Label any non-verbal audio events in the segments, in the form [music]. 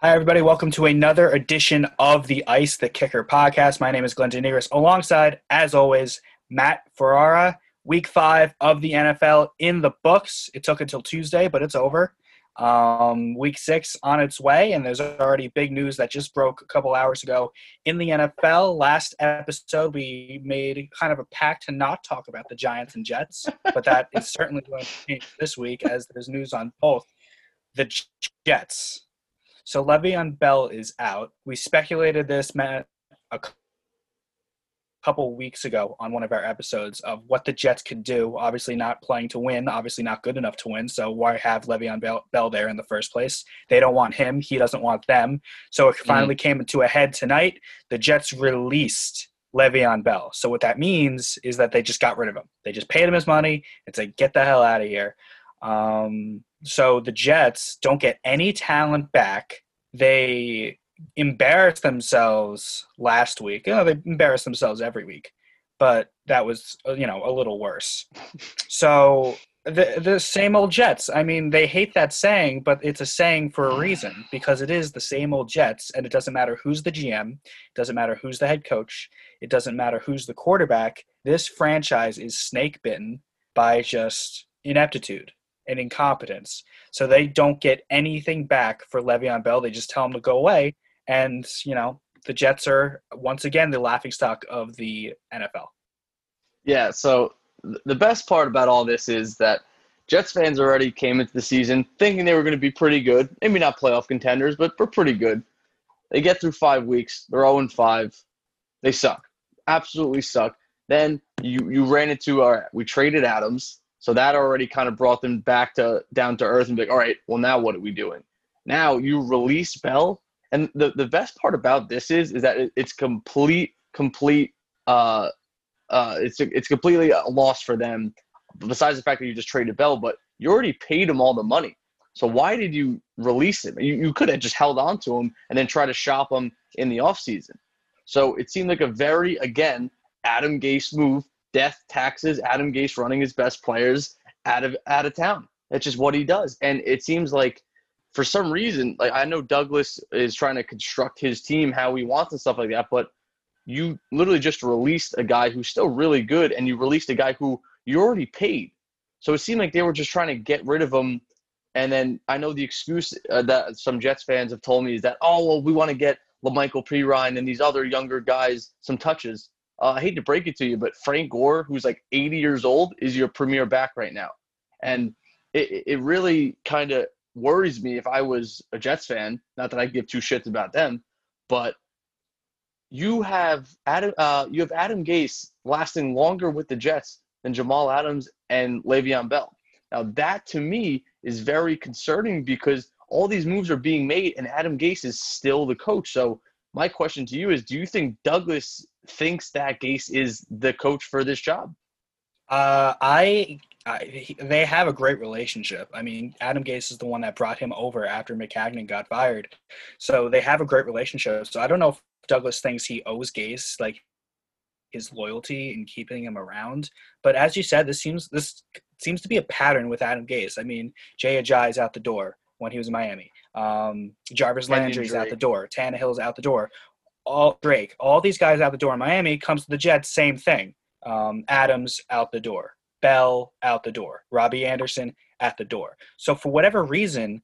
Hi, everybody. Welcome to another edition of the Ice the Kicker podcast. My name is Glenn Denigris, alongside, as always, Matt Ferrara. Week five of the NFL in the books. It took until Tuesday, but it's over. Um, week six on its way, and there's already big news that just broke a couple hours ago in the NFL. Last episode, we made kind of a pact to not talk about the Giants and Jets, but that is certainly going to change this week as there's news on both the Jets so Le'Veon Bell is out. We speculated this, Matt, a couple weeks ago on one of our episodes of what the Jets could do. Obviously, not playing to win, obviously not good enough to win. So why have Le'Veon Bell, Bell there in the first place? They don't want him. He doesn't want them. So it mm-hmm. finally mm-hmm. came into a head tonight. The Jets released Le'Veon Bell. So what that means is that they just got rid of him. They just paid him his money and said, "Get the hell out of here." Um, so the Jets don't get any talent back. They embarrassed themselves last week. You know, they embarrass themselves every week, but that was uh, you know a little worse. So the the same old Jets. I mean, they hate that saying, but it's a saying for a reason because it is the same old Jets, and it doesn't matter who's the GM, it doesn't matter who's the head coach, it doesn't matter who's the quarterback. This franchise is snake bitten by just ineptitude and incompetence. So they don't get anything back for Le'Veon Bell. They just tell him to go away. And, you know, the Jets are once again the laughing stock of the NFL. Yeah, so the best part about all this is that Jets fans already came into the season thinking they were going to be pretty good. Maybe not playoff contenders, but we're pretty good. They get through five weeks. They're 0 5. They suck. Absolutely suck. Then you, you ran into our, we traded Adams. So that already kind of brought them back to down to earth and be like, all right, well now what are we doing? Now you release Bell, and the the best part about this is is that it, it's complete complete uh uh it's it's completely a loss for them. Besides the fact that you just traded Bell, but you already paid him all the money. So why did you release him? You, you could have just held on to him and then try to shop him in the offseason. So it seemed like a very, again, Adam Gase move death taxes Adam Gase running his best players out of out of town. That's just what he does. And it seems like for some reason, like I know Douglas is trying to construct his team how he wants and stuff like that, but you literally just released a guy who's still really good and you released a guy who you already paid. So it seemed like they were just trying to get rid of him. And then I know the excuse uh, that some Jets fans have told me is that, oh, well, we want to get La'Mical Perine and these other younger guys some touches. Uh, I hate to break it to you, but Frank Gore, who's like 80 years old, is your premier back right now. And it, it really kind of worries me if I was a Jets fan. Not that I give two shits about them, but you have Adam, uh, you have Adam Gase lasting longer with the Jets than Jamal Adams and Le'Veon Bell. Now that to me is very concerning because all these moves are being made and Adam Gase is still the coach. So my question to you is do you think Douglas thinks that Gase is the coach for this job? Uh, I, I, they have a great relationship. I mean, Adam Gase is the one that brought him over after Maccagnan got fired, so they have a great relationship. So I don't know if Douglas thinks he owes Gase like his loyalty in keeping him around. But as you said, this seems this seems to be a pattern with Adam Gase. I mean, Jay is out the door when he was in Miami. Um, Jarvis Landry's out the door. Tannehill's out the door. All Drake, all these guys out the door in Miami. Comes to the Jets, same thing. Um, Adams out the door. Bell out the door. Robbie Anderson at the door. So for whatever reason,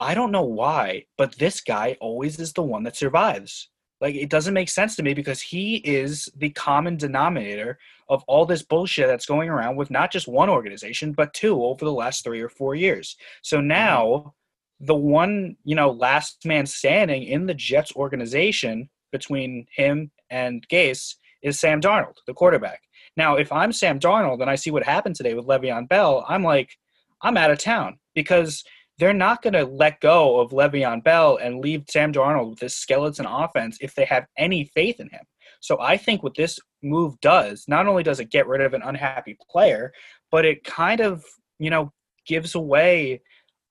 I don't know why, but this guy always is the one that survives. Like it doesn't make sense to me because he is the common denominator of all this bullshit that's going around with not just one organization but two over the last 3 or 4 years. So now the one, you know, last man standing in the Jets organization between him and Gase is Sam Darnold, the quarterback. Now, if I'm Sam Darnold and I see what happened today with Le'Veon Bell, I'm like, I'm out of town because they're not going to let go of Le'Veon Bell and leave Sam Darnold with this skeleton offense if they have any faith in him. So I think what this move does, not only does it get rid of an unhappy player, but it kind of, you know, gives away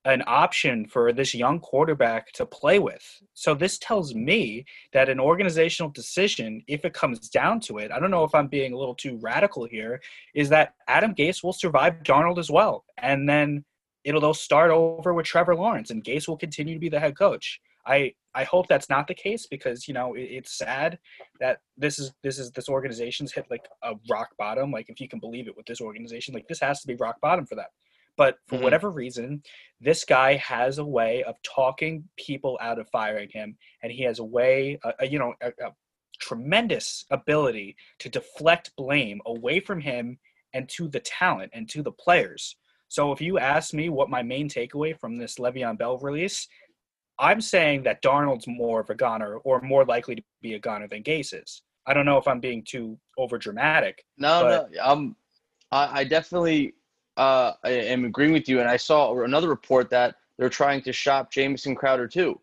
an option for this young quarterback to play with. So this tells me that an organizational decision, if it comes down to it, I don't know if I'm being a little too radical here, is that Adam Gase will survive Darnold as well. And then it'll they'll start over with Trevor Lawrence and Gase will continue to be the head coach. I I hope that's not the case because you know it, it's sad that this is this is this organization's hit like a rock bottom. Like if you can believe it with this organization, like this has to be rock bottom for them. But for Mhm. whatever reason, this guy has a way of talking people out of firing him, and he has a way, uh, you know, a, a tremendous ability to deflect blame away from him and to the talent and to the players. So if you ask me what my main takeaway from this Le'Veon Bell release, I'm saying that Darnold's more of a goner or more likely to be a goner than Gase is. I don't know if I'm being too over dramatic. No, no, um, I, I definitely uh, I am agreeing with you. And I saw another report that they're trying to shop Jamison Crowder too.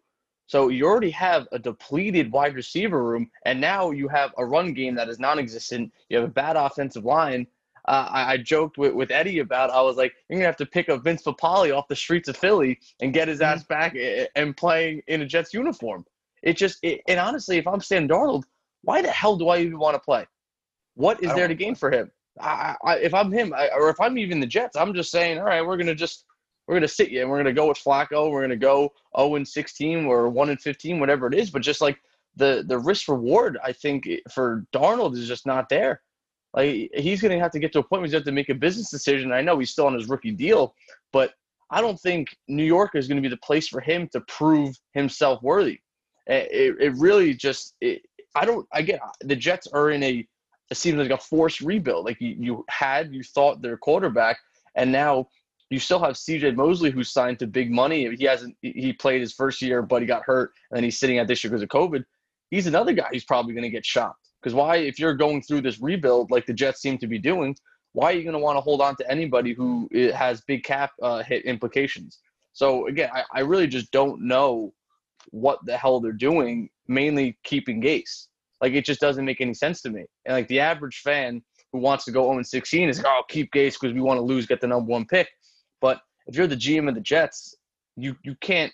So you already have a depleted wide receiver room, and now you have a run game that is non-existent. You have a bad offensive line. Uh, I, I joked with, with Eddie about I was like, you're gonna have to pick up Vince Papale off the streets of Philly and get his ass back and playing in a Jets uniform. It just it, and honestly, if I'm Sam Darnold, why the hell do I even want to play? What is there to gain for him? I, I, if I'm him, I, or if I'm even the Jets, I'm just saying, all right, we're gonna just we're gonna sit you, and we're gonna go with Flacco. We're gonna go 0 and 16 or 1 and 15, whatever it is. But just like the the risk reward, I think for Darnold is just not there. Like he's gonna have to get to a point where he's have to make a business decision. I know he's still on his rookie deal, but I don't think New York is to be the place for him to prove himself worthy. It, it, it really just it, I don't I get the Jets are in a it seems like a forced rebuild. Like you, you had you thought their quarterback, and now you still have C.J. Mosley who's signed to big money. He hasn't he played his first year, but he got hurt, and then he's sitting out this year because of COVID. He's another guy who's probably going to get shopped. Because why, if you're going through this rebuild like the Jets seem to be doing, why are you going to want to hold on to anybody who has big cap uh, hit implications? So again, I, I really just don't know what the hell they're doing. Mainly keeping Gase. Like it just doesn't make any sense to me. And like the average fan who wants to go 0 16 is like, oh, keep Gase because we want to lose, get the number one pick. But if you're the GM of the Jets, you you can't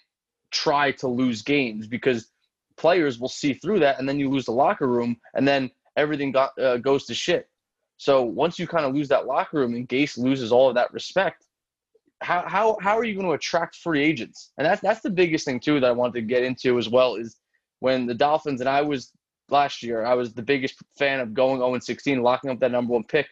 try to lose games because players will see through that, and then you lose the locker room, and then everything got, uh, goes to shit. So once you kind of lose that locker room and Gase loses all of that respect, how how how are you going to attract free agents? And that's that's the biggest thing too that I wanted to get into as well is when the Dolphins and I was last year, I was the biggest fan of going 0 16, locking up that number one pick.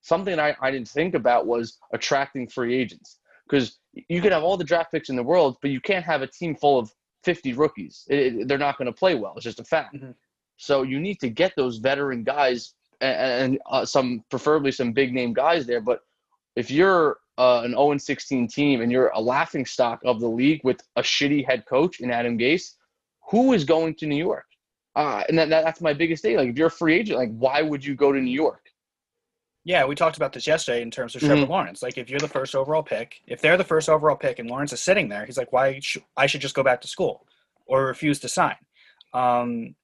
Something I, I didn't think about was attracting free agents because you can have all the draft picks in the world, but you can't have a team full of 50 rookies. It, it- they're not going to play well. It's just a fact. Mhm. So you need to get those veteran guys and, and uh, some, preferably some big name guys there. But if you're uh, an 0 16 team and you're a laughing stock of the league with a shitty head coach in Adam Gase, who is going to New York? Uh, and that, that, that's my biggest thing. Like, if you're a free agent, like, why would you go to New York? Yeah, we talked about this yesterday in terms of Trevor Lawrence. Like, if you're the first overall pick, if they're the first overall pick and Lawrence is sitting there, he's like, "Why? Sh- I should just go back to school or refuse to sign." Um,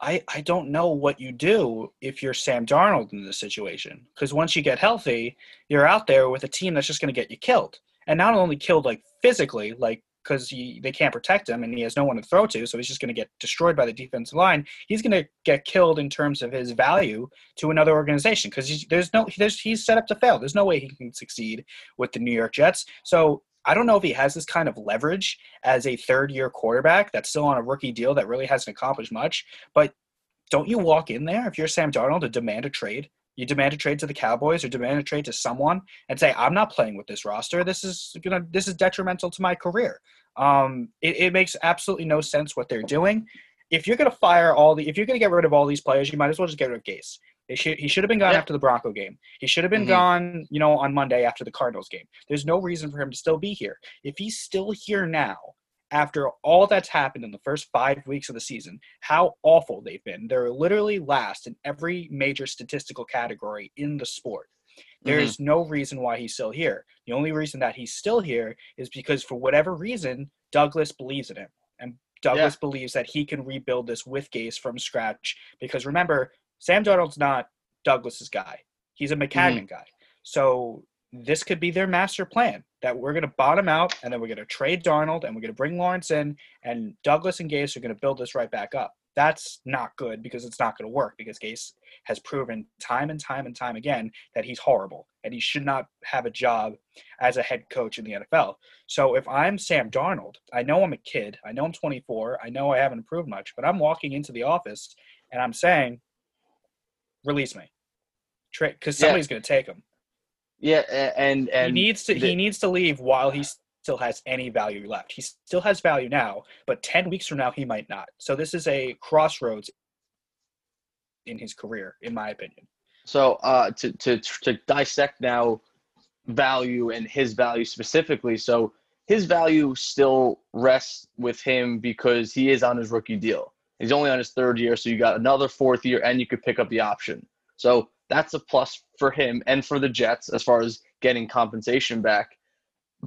I I don't know what you do if you're Sam Darnold in this situation because once you get healthy, you're out there with a team that's just going to get you killed, and not only killed like physically, like because they can't protect him and he has no one to throw to, so he's just going to get destroyed by the defensive line. He's going to get killed in terms of his value to another organization because there's no there's he's set up to fail. There's no way he can succeed with the New York Jets. So I don't know if he has this kind of leverage as a third year quarterback that's still on a rookie deal that really hasn't accomplished much. But don't you walk in there if you're Sam Darnold to demand a trade? You demand a trade to the Cowboys or demand a trade to someone and say, I'm not playing with this roster. This is gonna this is detrimental to my career. Um, it, it makes absolutely no sense what they're doing. If you're gonna fire all the if you're gonna get rid of all these players, you might as well just get rid of Gase. Should, he should have been gone Yeah. after the Bronco game. He should have been Mhm. gone, you know, on Monday after the Cardinals game. There's no reason for him to still be here. If he's still here now, after all that's happened in the first five weeks of the season, how awful they've been. They're literally last in every major statistical category in the sport. There's mm-hmm. no reason why he's still here. The only reason that he's still here is because, for whatever reason, Douglas believes in him. And Douglas believes that he can rebuild this with Gase from scratch. Because remember, Sam Darnold's not Douglas's guy, he's a mm-hmm. Maccagnan guy. So this could be their master plan that we're going to bottom out and then we're going to trade Darnold and we're going to bring Lawrence in and Douglas and Gase are going to build this right back up. That's not good because it's not going to work because Gase has proven time and time and time again that he's horrible and he should not have a job as a head coach in the NFL. So if I'm Sam Darnold, I know I'm a kid, I know I'm 24, I know I haven't improved much, but I'm walking into the office and I'm saying, release me, because somebody's yeah. going to take him. Yeah, and and he needs to the, he needs to leave while he still has any value left. He still has value now, but ten weeks from now he might not. So this is a crossroads in his career, in my opinion. So uh, to to to dissect now value and his value specifically. So his value still rests with him because he is on his rookie deal. He's only on his third year, so you got another fourth year, and you could pick up the option. So that's a plus for him and for the Jets as far as getting compensation back.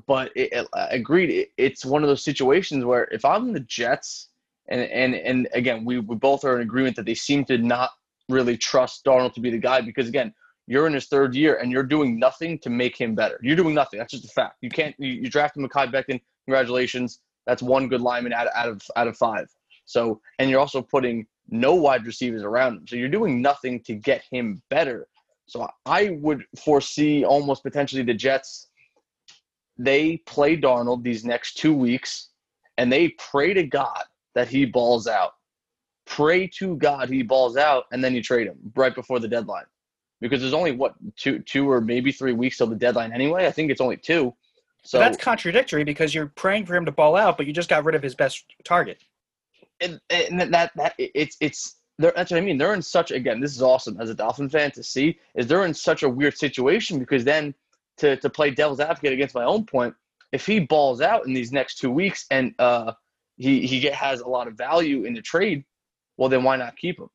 But it, it, agreed, it, it's one of those situations where if I'm the Jets, and and and again, we, we both are in agreement that they seem to not really trust Darnold to be the guy because again, you're in his third year and you're doing nothing to make him better. You're doing nothing. That's just a fact. You can't. You, you drafted Mekhi Becton. Congratulations. That's one good lineman out, out of out of five. So, and you're also putting no wide receivers around him. So you're doing nothing to get him better. So I would foresee almost potentially the Jets. They play Darnold these next two weeks, and they pray to God that he balls out. Pray to God he balls out, and then you trade him right before the deadline, because there's only what two, two or maybe three weeks till the deadline anyway. I think it's only two. So but that's contradictory because you're praying for him to ball out, but you just got rid of his best target and, and that that it's it's that's what I mean. They're in such again. This is awesome as a Dolphin fan to see. Is they're in such a weird situation because then to to play devil's advocate against my own point, if he balls out in these next two weeks and uh he he get, has a lot of value in the trade, well then why not keep him?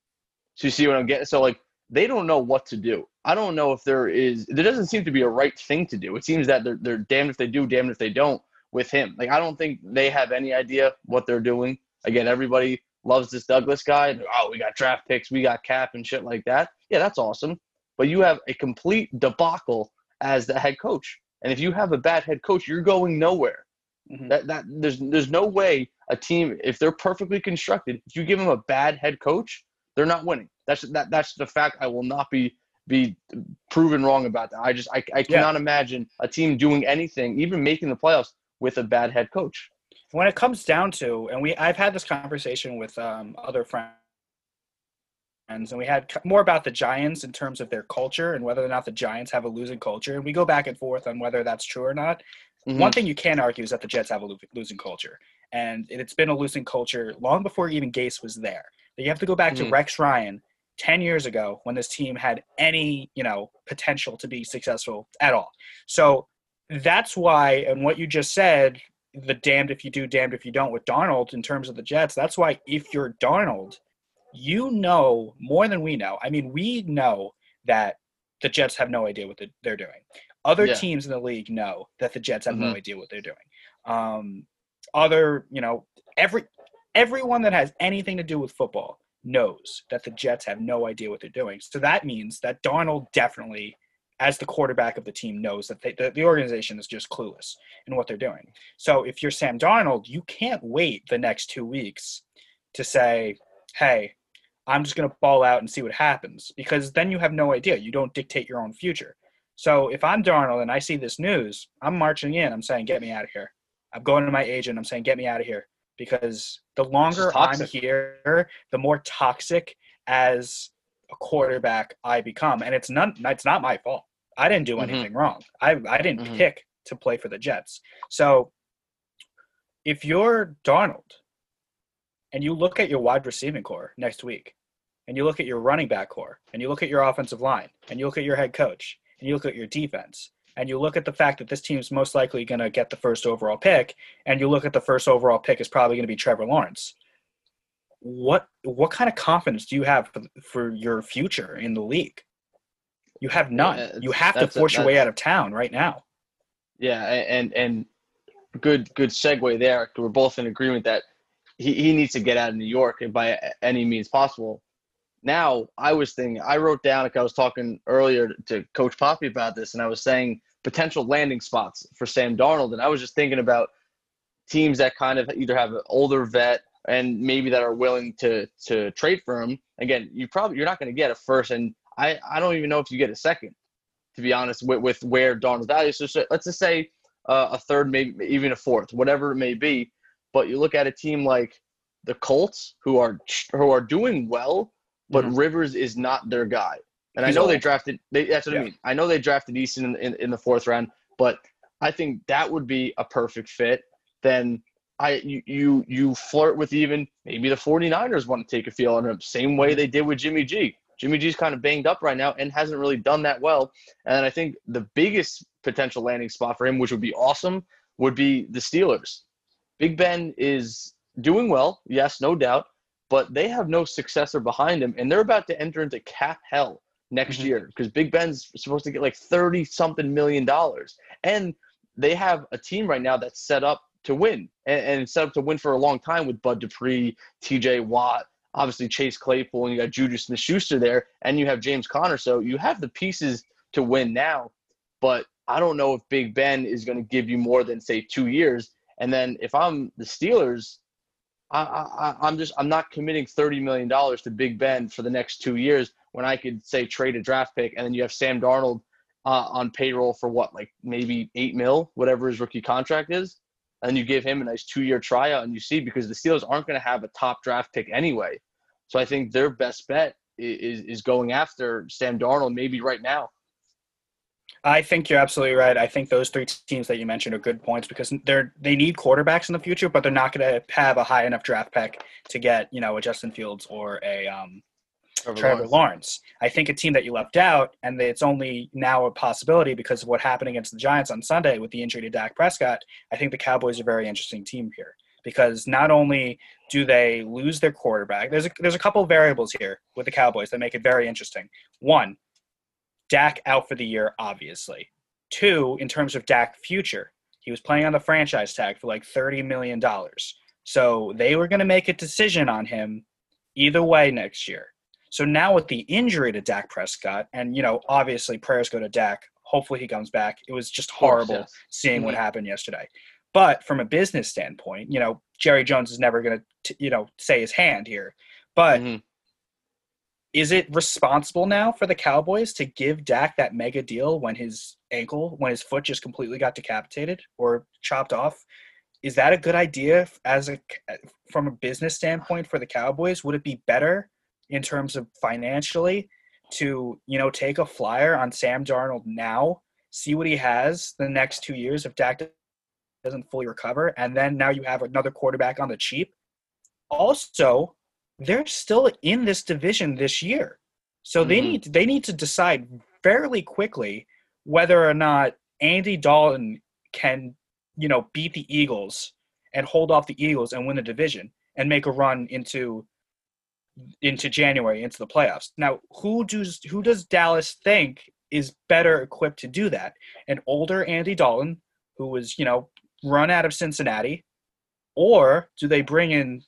So you see what I'm getting? So like they don't know what to do. I don't know if there is. There doesn't seem to be a right thing to do. It seems that they're they're damned if they do, damned if they don't with him. Like I don't think they have any idea what they're doing. Again, everybody loves this Douglas guy. Oh, we got draft picks, we got cap and shit like that. Yeah, that's awesome. But you have a complete debacle as the head coach. And if you have a bad head coach, you're going nowhere. Mm-hmm. That that there's there's no way a team if they're perfectly constructed, if you give them a bad head coach, they're not winning. That's that that's the fact. I will not be be proven wrong about that. I just I, I cannot yeah. imagine a team doing anything, even making the playoffs, with a bad head coach when it comes down to, and we, I've had this conversation with um, other friends, and we had more about the Giants in terms of their culture and whether or not the Giants have a losing culture. And we go back and forth on whether that's true or not. Mm-hmm. One thing you can argue is that the Jets have a losing culture, and it's been a losing culture long before even Gase was there. You have to go back mm-hmm. to Rex Ryan 10 years ago when this team had any, you know, potential to be successful at all. So that's why, and what you just said the damned if you do, damned if you don't with Darnold in terms of the Jets. That's why if you're Darnold, you know more than we know. I mean, we know that the Jets have no idea what they're doing. Other yeah. teams in the league know that the Jets have mm-hmm. no idea what they're doing. Um, other, you know, every everyone that has anything to do with football knows that the Jets have no idea what they're doing. So that means that Darnold definitely as the quarterback of the team knows that they, the, the organization is just clueless in what they're doing. So if you're Sam Darnold, you can't wait the next two weeks to say, hey, I'm just going to ball out and see what happens because then you have no idea. You don't dictate your own future. So if I'm Darnold and I see this news, I'm marching in. I'm saying, get me out of here. I'm going to my agent. I'm saying, get me out of here because the longer I'm here, the more toxic as a quarterback I become, and it's not it's not my fault. I didn't do mm-hmm. anything mm-hmm. wrong. I I didn't mm-hmm. pick to play for the Jets. So if you're Darnold and you look at your wide receiving core next week, and you look at your running back core, and you look at your offensive line, and you look at your head coach, and you look at your defense, and you look at the fact that this team's most likely going to get the first overall pick, and you look at the first overall pick is probably going to be Trevor Lawrence what what kind of confidence do you have for, for your future in the league? You have none. Yeah, you have to force a, your way out of town right now. Yeah, and and good good segue there. We're both in agreement that he, he needs to get out of New York by any means possible. Now, I was thinking, I wrote down, like I was talking earlier to Coach Poppy about this, and I was saying potential landing spots for Sam Darnold. And I was just thinking about teams that kind of either have an older vet and maybe that are willing to to trade for him. Again, you probably you're not going to get a first, and I I don't even know if you get a second, to be honest, with, with where Darnold's value. So, so let's just say uh, a third, maybe even a fourth, whatever it may be. But you look at a team like the Colts, who are who are doing well, but mm-hmm. Rivers is not their guy. And He's I know old. they drafted. They, that's what yeah. I mean. I know they drafted Eason in, in, in the fourth round, but I think that would be a perfect fit. Then I you you, you flirt with even maybe the 49ers want to take a feel on him, same way they did with Jimmy G. Jimmy G's kind of banged up right now and hasn't really done that well. And I think the biggest potential landing spot for him, which would be awesome, would be the Steelers. Big Ben is doing well, yes, no doubt, but they have no successor behind him, and they're about to enter into cap hell next mm-hmm. year because Big Ben's supposed to get like 30 something million dollars. And they have a team right now that's set up to win and, and set up to win for a long time with Bud Dupree, TJ Watt, obviously Chase Claypool, and you got Juju Smith Schuster there, and you have James Conner. So you have the pieces to win now. But I don't know if Big Ben is going to give you more than, say, two years. And then if I'm the Steelers, I, I'm just I'm not committing thirty million dollars to Big Ben for the next two years when I could say trade a draft pick and then you have Sam Darnold uh, on payroll for what like maybe eight mil, whatever his rookie contract is, and you give him a nice two year tryout and you see because the Steelers aren't going to have a top draft pick anyway, so I think their best bet is is going after Sam Darnold maybe right now. I think you're absolutely right. I think those three teams that you mentioned are good points because they're they need quarterbacks in the future, but they're not going to have a high enough draft pick to get you know a Justin Fields or a um, Trevor, Trevor Lawrence. Lawrence. I think a team that you left out, and it's only now a possibility because of what happened against the Giants on Sunday with the injury to Dak Prescott. I think the Cowboys are a very interesting team here because not only do they lose their quarterback, there's a, there's a couple of variables here with the Cowboys that make it very interesting. One, Dak out for the year, obviously. Two, in terms of Dak future, he was playing on the franchise tag for like $30 million. So they were going to make a decision on him either way next year. So now with the injury to Dak Prescott, and you know, obviously prayers go to Dak. Hopefully he comes back. It was just horrible yes. seeing mm-hmm. what happened yesterday. But from a business standpoint, you know, Jerry Jones is never going to, you know, say his hand here. But mm-hmm. is it responsible now for the Cowboys to give Dak that mega deal when his ankle, when his foot just completely got decapitated or chopped off? Is that a good idea as a from a business standpoint for the Cowboys? Would it be better in terms of financially to you know take a flyer on Sam Darnold now, see what he has the next two years if Dak doesn't fully recover, and then now you have another quarterback on the cheap. Also, they're still in this division this year, so mm-hmm. they need they need to decide fairly quickly whether or not Andy Dalton can you know beat the Eagles and hold off the Eagles and win the division and make a run into into January into the playoffs. Now, who does who does Dallas think is better equipped to do that? An older Andy Dalton, who was you know run out of Cincinnati, or do they bring in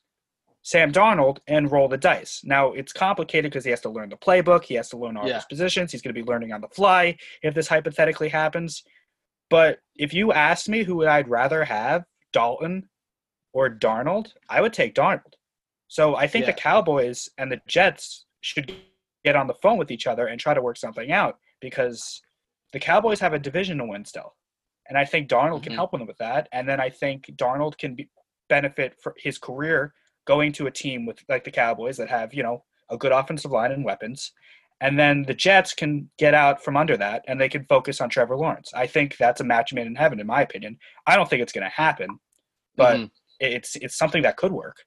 Sam Darnold and roll the dice? Now it's complicated because he has to learn the playbook. He has to learn all yeah. his positions. He's going to be learning on the fly if this hypothetically happens. But if you asked me who I'd rather have, Dalton or Darnold, I would take Darnold. So I think yeah. the Cowboys and the Jets should get on the phone with each other and try to work something out because the Cowboys have a division to win still. And I think Darnold mm-hmm. can help them with that. And then I think Darnold can be, benefit for his career going to a team with like the Cowboys that have, you know, a good offensive line and weapons. And then the Jets can get out from under that and they can focus on Trevor Lawrence. I think that's a match made in heaven, in my opinion. I don't think it's going to happen, but mm-hmm. it's it's something that could work.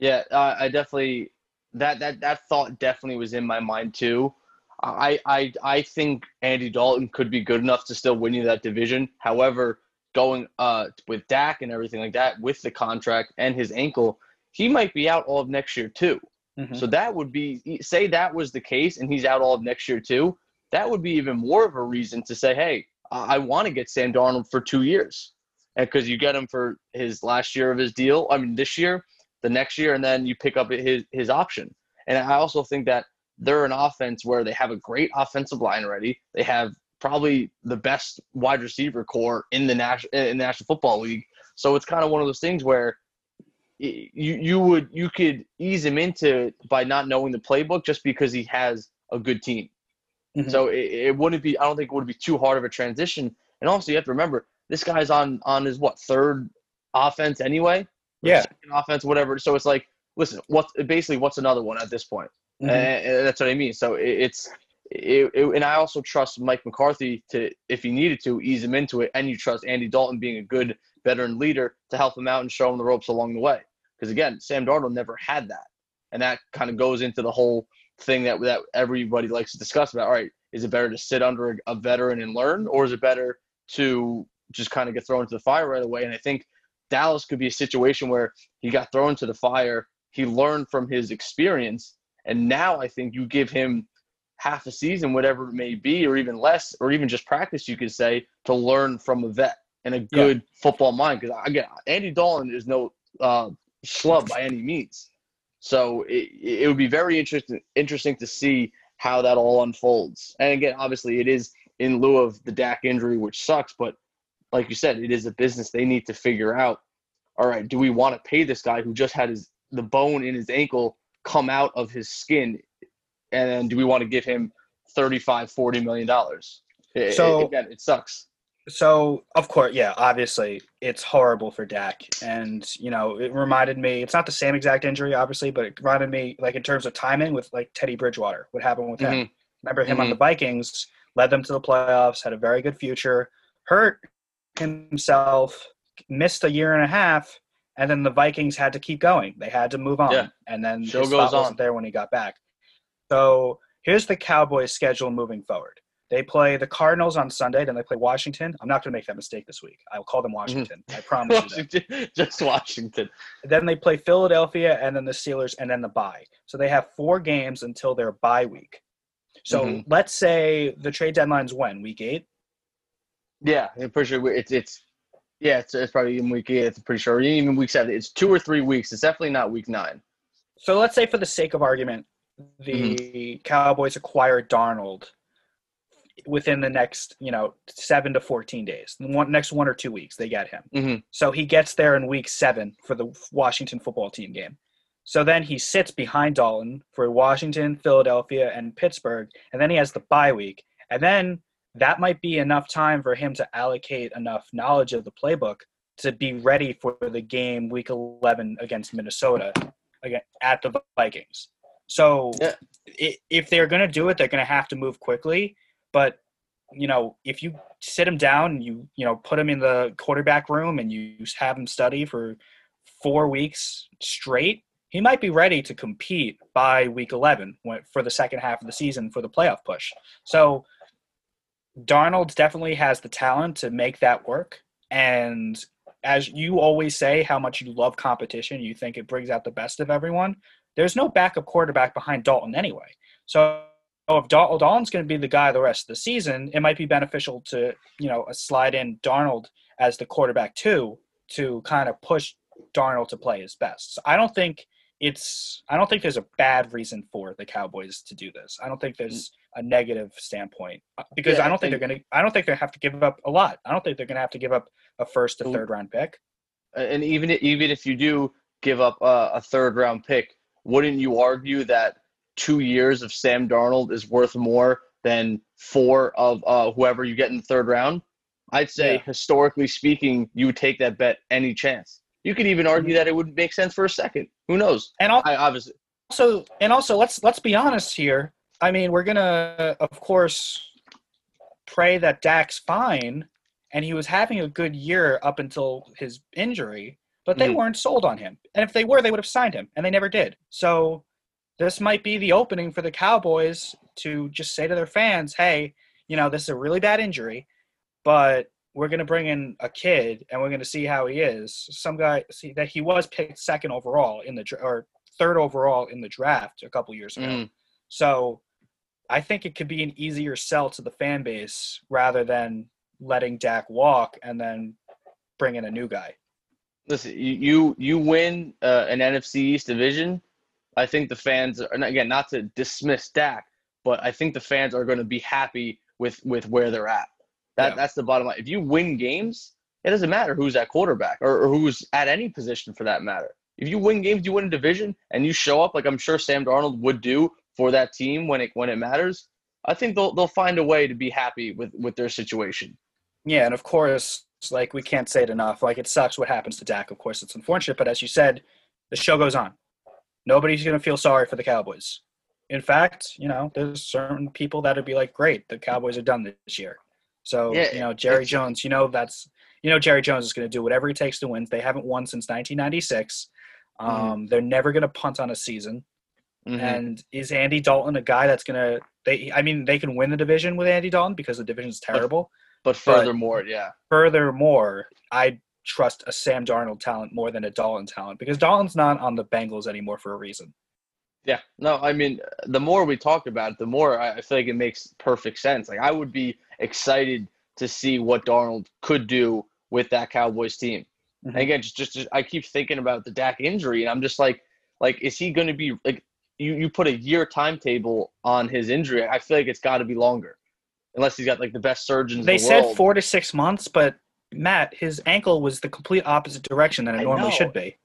Yeah, uh, I definitely that that that thought definitely was in my mind too. I I I think Andy Dalton could be good enough to still win you that division. However, going uh with Dak and everything like that with the contract and his ankle, he might be out all of next year too. Mm-hmm. So that would be say that was the case and he's out all of next year too. That would be even more of a reason to say, hey, I want to get Sam Darnold for two years, because you get him for his last year of his deal. I mean, this year, the next year, and then you pick up his his option. And I also think that they're an offense where they have a great offensive line already. They have probably the best wide receiver core in the national in the National Football League. So it's kind of one of those things where you you would you could ease him into it by not knowing the playbook just because he has a good team. Mhm. So it, it wouldn't be. I don't think it would be too hard of a transition. And also, you have to remember this guy's on on his what third offense anyway. Yeah. offense, whatever. So it's like, listen, what's basically what's another one at this point? Mhm. And, that's what I mean. So it, it's it, it, and I also trust Mike McCarthy to, if he needed to, ease him into it. And you trust Andy Dalton being a good veteran leader to help him out and show him the ropes along the way. Because again, Sam Darnold never had that, and that kind of goes into the whole thing that that everybody likes to discuss about. All right, is it better to sit under a, a veteran and learn, or is it better to just kind of get thrown into the fire right away? And I think Dallas could be a situation where he got thrown to the fire, he learned from his experience, and now I think you give him half a season, whatever it may be, or even less, or even just practice, you could say, to learn from a vet and a good football mind. Because again, Andy Dalton is no uh, schlub by any means. So it, it would be very interesting interesting to see how that all unfolds. And again, obviously, it is in lieu of the Dak injury, which sucks. But like you said, it is a business they need to figure out. All right, do we want to pay this guy who just had his the bone in his ankle come out of his skin and do we want to give him 35 40 million dollars It- So- it, again it sucks So, of course, yeah, obviously, it's horrible for Dak. And, you know, it reminded me, it's not the same exact injury, obviously, but it reminded me, like, in terms of timing with, like, Teddy Bridgewater, what happened with him. Mhm. Remember him on Mhm. the Vikings, led them to the playoffs, had a very good future, hurt himself, missed a year and a half, and then the Vikings had to keep going. They had to move on. Yeah. And then Show his goes spot wasn't on. there when he got back. So here's the Cowboys' schedule moving forward. They play the Cardinals on Sunday, then they play Washington. I'm not going to make that mistake this week. I'll call them Washington. I promise you that. [laughs] Just Washington. Then they play Philadelphia and then the Steelers and then the bye. So they have four games until their bye week. So Mhm. let's say the trade deadline's when? Week eight? Yeah, I'm pretty sure it's it's yeah, it's, it's probably in week eight. It's pretty sure even week seven. It's two or three weeks. It's definitely not week nine. So let's say, for the sake of argument, the Mm-hmm. Cowboys acquire Darnold within the next, you know, seven to fourteen days. The one next one or two weeks, they get him. Mhm. So he gets there in week seven for the Washington football team game. So then he sits behind Dalton for Washington, Philadelphia, and Pittsburgh, and then he has the bye week, and then that might be enough time for him to allocate enough knowledge of the playbook to be ready for the game week 11 against Minnesota again at the Vikings. So Yeah. if they're going to do it, they're going to have to move quickly. But you know, if you sit him down and you you know put him in the quarterback room and you have him study for four weeks straight, he might be ready to compete by week 11 for the second half of the season for the playoff push. So Darnold definitely has the talent to make that work. And as you always say, how much you love competition, you think it brings out the best of everyone. There's no backup quarterback behind Dalton anyway. So if Dal- Dalton's going to be the guy the rest of the season, it might be beneficial to you know slide in Darnold as the quarterback too to kind of push Darnold to play his best. So I don't think it's I don't think there's a bad reason for the Cowboys to do this. I don't think there's a negative standpoint uh, because Yeah, I don't think, they're going to I don't think they have to give up a lot. I don't think they're going to have to give up a first to Mm. third round pick. And even even if you do give up a, a third round pick, wouldn't you argue that two years of Sam Darnold is worth more than four of uh, whoever you get in the third round? I'd say, Yeah. historically speaking, you would take that bet any chance. You could even argue that it wouldn't make sense for a second. Who knows? And al- I obviously, So and also let's let's be honest here. I mean, we're gonna of course pray that Dak's fine, and he was having a good year up until his injury, but they Mhm. weren't sold on him. And if they were, they would have signed him, and they never did. So this might be the opening for the Cowboys to just say to their fans, "Hey, you know, this is a really bad injury, but." We're gonna bring in a kid, and we're gonna see how he is. Some guy, see that he was picked second overall in the or third overall in the draft a couple years ago. Mhm. So I think it could be an easier sell to the fan base rather than letting Dak walk and then bring in a new guy. listen, you you, you win uh, an NFC East division. I think the fans, are, again, not to dismiss Dak, but I think the fans are going to be happy with with where they're at. That Yeah. that's the bottom line. If you win games, it doesn't matter who's at quarterback or, or who's at any position for that matter. if you win games, you win a division, and you show up like I'm sure Sam Darnold would do for that team when it when it matters. I think they'll they'll find a way to be happy with with their situation. Yeah, and of course, like we can't say it enough. Like it sucks what happens to Dak. Of course, it's unfortunate, but as you said, the show goes on. Nobody's going to feel sorry for the Cowboys. In fact, you know, there's certain people that'd be like, "Great, the Cowboys are done this year." So, yeah, you know, Jerry Jones, you know, that's you know, Jerry Jones is going to do whatever he takes to win. They haven't won since 1996. Mm-hmm. Um, mm-hmm. They're never going to punt on a season. Mm-hmm. And is Andy Dalton a guy that's going to? They, I mean, they can win the division with Andy Dalton because the division is terrible. But, but furthermore, but yeah. Furthermore, I trust a Sam Darnold talent more than a Dalton talent because Dalton's not on the Bengals anymore for a reason. Yeah, no, I mean, the more we talk about it, the more I feel like it makes perfect sense. Like, I would be excited to see what Darnold could do with that Cowboys team. Mm-hmm. And again, just, just, just I keep thinking about the Dak injury, and I'm just like, like, is he going to be like? You you put a year timetable on his injury. I feel like it's got to be longer, unless he's got like the best surgeons. They the said world. four to six months, but Matt, his ankle was the complete opposite direction than it I normally know. should be.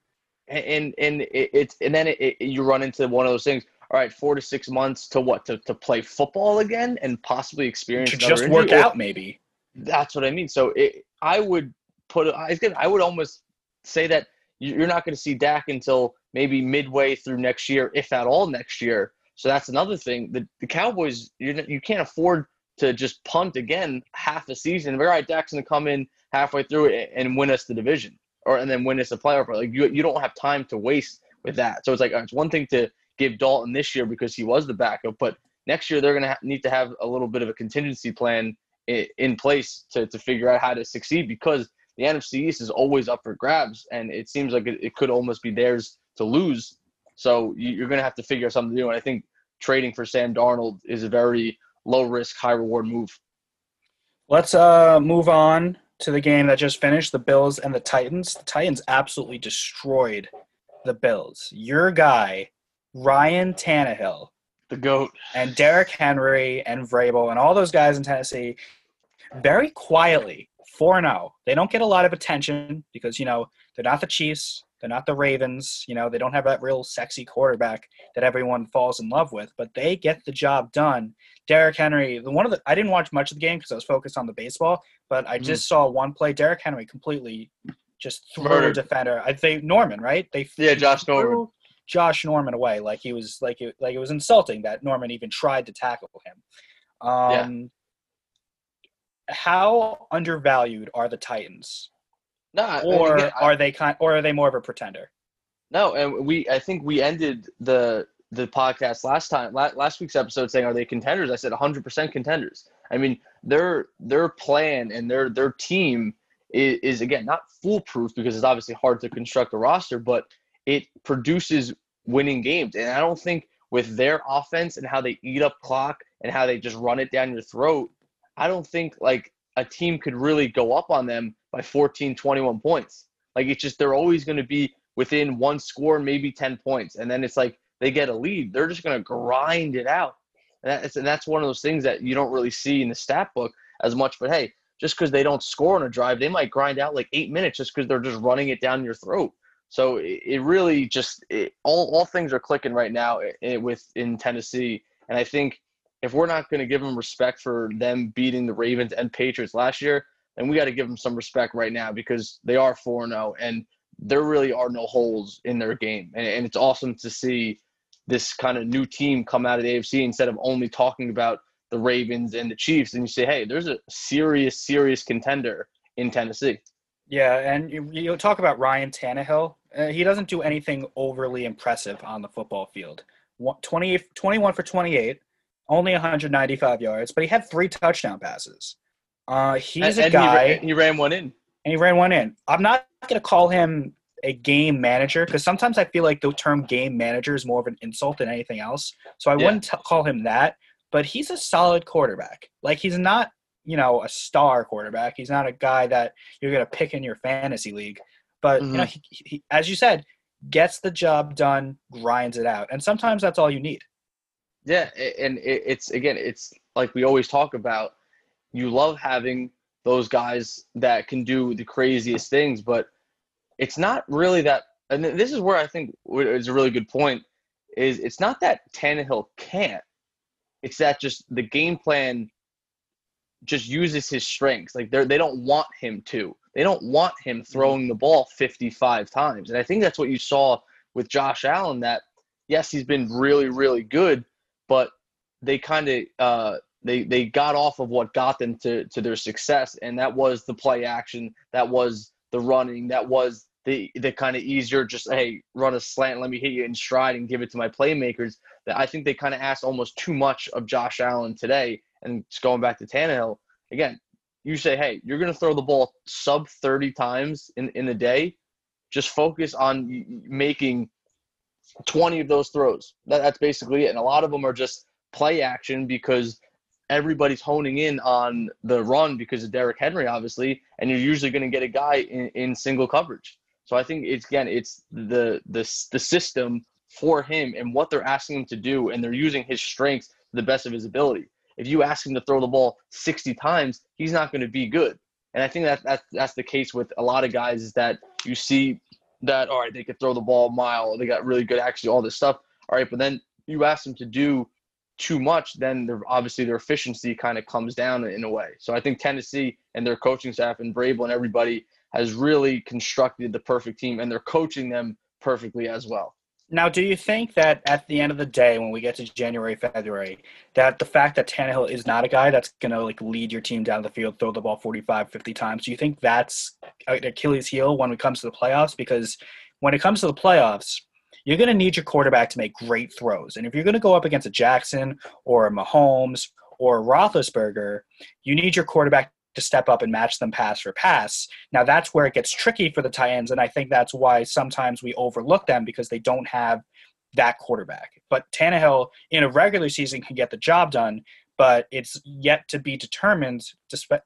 And and, and it, it's and then it, it, you run into one of those things. All right, four to six months to what to, to play football again and possibly experience to just work out maybe. That's what I mean. So it, I would put I I would almost say that you're not going to see Dak until maybe midway through next year, if at all next year. So that's another thing. The, the Cowboys, you you can't afford to just punt again half a season. All right, Dak's going to come in halfway through and win us the division, or and then win us a playoff. Like you, you don't have time to waste with that. So it's like uh, it's one thing to give Dalton this year because he was the backup, but next year they're going to ha- need to have a little bit of a contingency plan in, in place to to figure out how to succeed because the NFC East is always up for grabs, and it seems like it, it could almost be theirs to lose. So you, are going to have to figure out something to do. And I think trading for Sam Darnold is a very low risk, high reward move. Let's uh, move on to the game that just finished the Bills and the Titans. The Titans absolutely destroyed the Bills. Your guy, Ryan Tannehill, the GOAT, and Derrick Henry and Vrabel and all those guys in Tennessee very quietly 4 0. They don't get a lot of attention because, you know, they're not the Chiefs. They're not the Ravens. You know, they don't have that real sexy quarterback that everyone falls in love with, but they get the job done. Derrick Henry, the one of the I didn't watch much of the game because I was focused on the baseball, but I just mm. saw one play. Derrick Henry completely just threw Murdered. a defender. I think Norman, right? They yeah, Josh Norman. Josh Norman away like he was like it, like it was insulting that Norman even tried to tackle him. Um, yeah how undervalued are the Titans? No, or again, are they kind, or are they more of a pretender? No, and we I think we ended the the podcast last time last week's episode saying are they contenders? I said 100% contenders. I mean, their their plan and their their team is, is again not foolproof because it's obviously hard to construct a roster, but it produces winning games. And I don't think with their offense and how they eat up clock and how they just run it down your throat, I don't think like a team could really go up on them by 14, 21 points. Like it's just they're always going to be within one score, maybe 10 points. And then it's like they get a lead, they're just going to grind it out. And that's, and that's one of those things that you don't really see in the stat book as much. But hey, just because they don't score on a drive, they might grind out like eight minutes just because they're just running it down your throat. So it, it really just it, all all things are clicking right now in, with in Tennessee, and I think if we're not going to give them respect for them beating the Ravens and Patriots last year, then we got to give them some respect right now because they are 4 0 and there really are no holes in their game. And, and it's awesome to see this kind of new team come out of the AFC instead of only talking about the Ravens and the Chiefs. And you say, hey, there's a serious, serious contender in Tennessee. Yeah, and you, you talk about Ryan Tannehill. Uh, he doesn't do anything overly impressive on the football field. 20, 21 for 28, only 195 yards, but he had three touchdown passes. Uh, he's and, a and guy. He, he, ran one in. And he ran one in. I'm not going to call him a game manager because sometimes I feel like the term game manager is more of an insult than anything else. So I yeah. wouldn't t- call him that. But he's a solid quarterback. Like he's not, you know, a star quarterback. He's not a guy that you're going to pick in your fantasy league. But mm-hmm. you know, mm-hmm. he, he, as you said, gets the job done, grinds it out, and sometimes that's all you need. Yeah, and it's again, it's like we always talk about. You love having those guys that can do the craziest things, but it's not really that and this is where I think is a really good point. Is it's not that Tannehill can't, it's that just the game plan just uses his strengths. Like they they don't want him to. They don't want him mm-hmm. throwing the ball 55 times. And I think that's what you saw with Josh Allen. That yes, he's been really really good, but they kind of uh, they they got off of what got them to to their success, and that was the play action. That was the running. That was the the kind of easier just hey run a slant let me hit you in stride and give it to my playmakers that I think they kind of asked almost too much of Josh Allen today and just going back to Tannehill again you say hey you're going to throw the ball sub 30 times in in a day just focus on making 20 of those throws that, that's basically it and a lot of them are just play action because everybody's honing in on the run because of Derrick Henry, obviously, and you're usually going to get a guy in, in single coverage. So I think it's again, it's the the the system for him and what they're asking him to do, and they're using his strengths to the best of his ability. If you ask him to throw the ball 60 times, he's not going to be good. And I think that that's that's the case with a lot of guys is that you see that all right, they could throw the ball a mile, they got really good actually all this stuff. All right, but then you ask them to do too much, then obviously their efficiency kind of comes down in a way. So I think Tennessee and their coaching staff and Vrabel and everybody has really constructed the perfect team, and they're coaching them perfectly as well. Now, do you think that at the end of the day, when we get to January, February, that the fact that Tannehill is not a guy that's going to like lead your team down the field, throw the ball 45, 50 times, do you think that's an Achilles heel when it comes to the playoffs? Because when it comes to the playoffs, you're going to need your quarterback to make great throws. And if you're going to go up against a Jackson or a Mahomes or a Roethlisberger, you need your quarterback to step up and match them pass for pass. Now that's where it gets tricky for the Titans, and I think that's why sometimes we overlook them because they don't have that quarterback. But Tannehill in a regular season can get the job done, but it's yet to be determined. Despite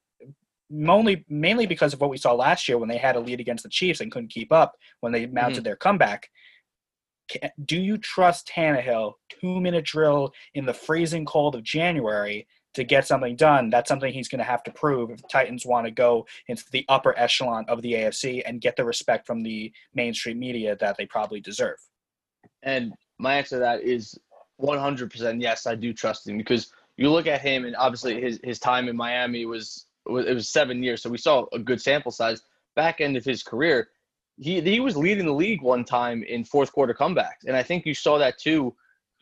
mainly mainly because of what we saw last year when they had a lead against the Chiefs and couldn't keep up when they mounted mm-hmm. their comeback. Do you trust Tannehill two minute drill in the freezing cold of January to get something done, that's something he's going to have to prove if Titans want to go into the upper echelon of the AFC and get the respect from the mainstream media that they probably deserve. And my answer to that is 100% yes, I do trust him because you look at him and obviously his, his time in Miami was, was it was seven years, so we saw a good sample size. Back end of his career, he he was leading the league one time in fourth quarter comebacks, and I think you saw that too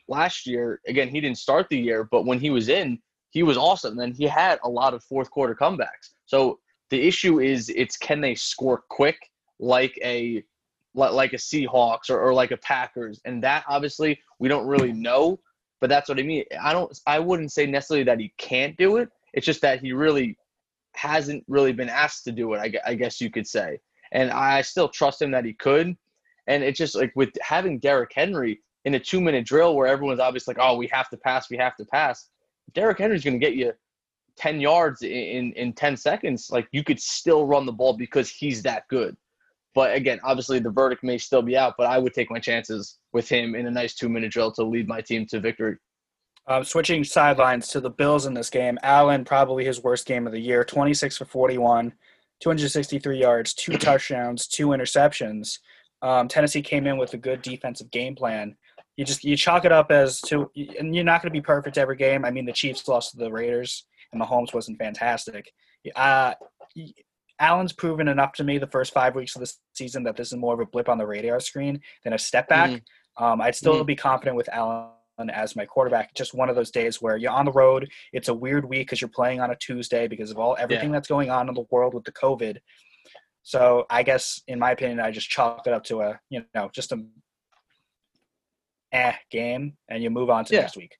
last year. Again, he didn't start the year, but when he was in, he was awesome. And he had a lot of fourth quarter comebacks. So the issue is it's can they score quick like a like a Seahawks or, or like a Packers, and that obviously we don't really know. But that's what I mean. I don't. I wouldn't say necessarily that he can't do it. It's just that he really hasn't really been asked to do it. I, I guess you could say, and I still trust him that he could. And it's just like with having Derrick Henry in a two-minute drill where everyone's obviously like, "Oh, we have to pass, we have to pass." Derrick Henry's going to get you 10 yards in, in 10 seconds, like you could still run the ball because he's that good. But again, obviously the verdict may still be out, but I would take my chances with him in a nice two minute drill to lead my team to victory. Um, switching sidelines to the Bills in this game, Allen probably his worst game of the year 26 for 41, 263 yards, two touchdowns, two interceptions. Um, Tennessee came in with a good defensive game plan you just you chalk it up as to, and you're not going to be perfect every game. I mean, the Chiefs lost to the Raiders, and Mahomes wasn't fantastic. Uh, Allen's proven enough to me the first five weeks of the season that this is more of a blip on the radar screen than a step back. Mm-hmm. Um, I'd still mm-hmm. be confident with Allen as my quarterback. Just one of those days where you're on the road. It's a weird week because you're playing on a Tuesday because of all everything yeah. that's going on in the world with the COVID. So I guess, in my opinion, I just chalk it up to a you know just a eh game and you move on to yeah. next week.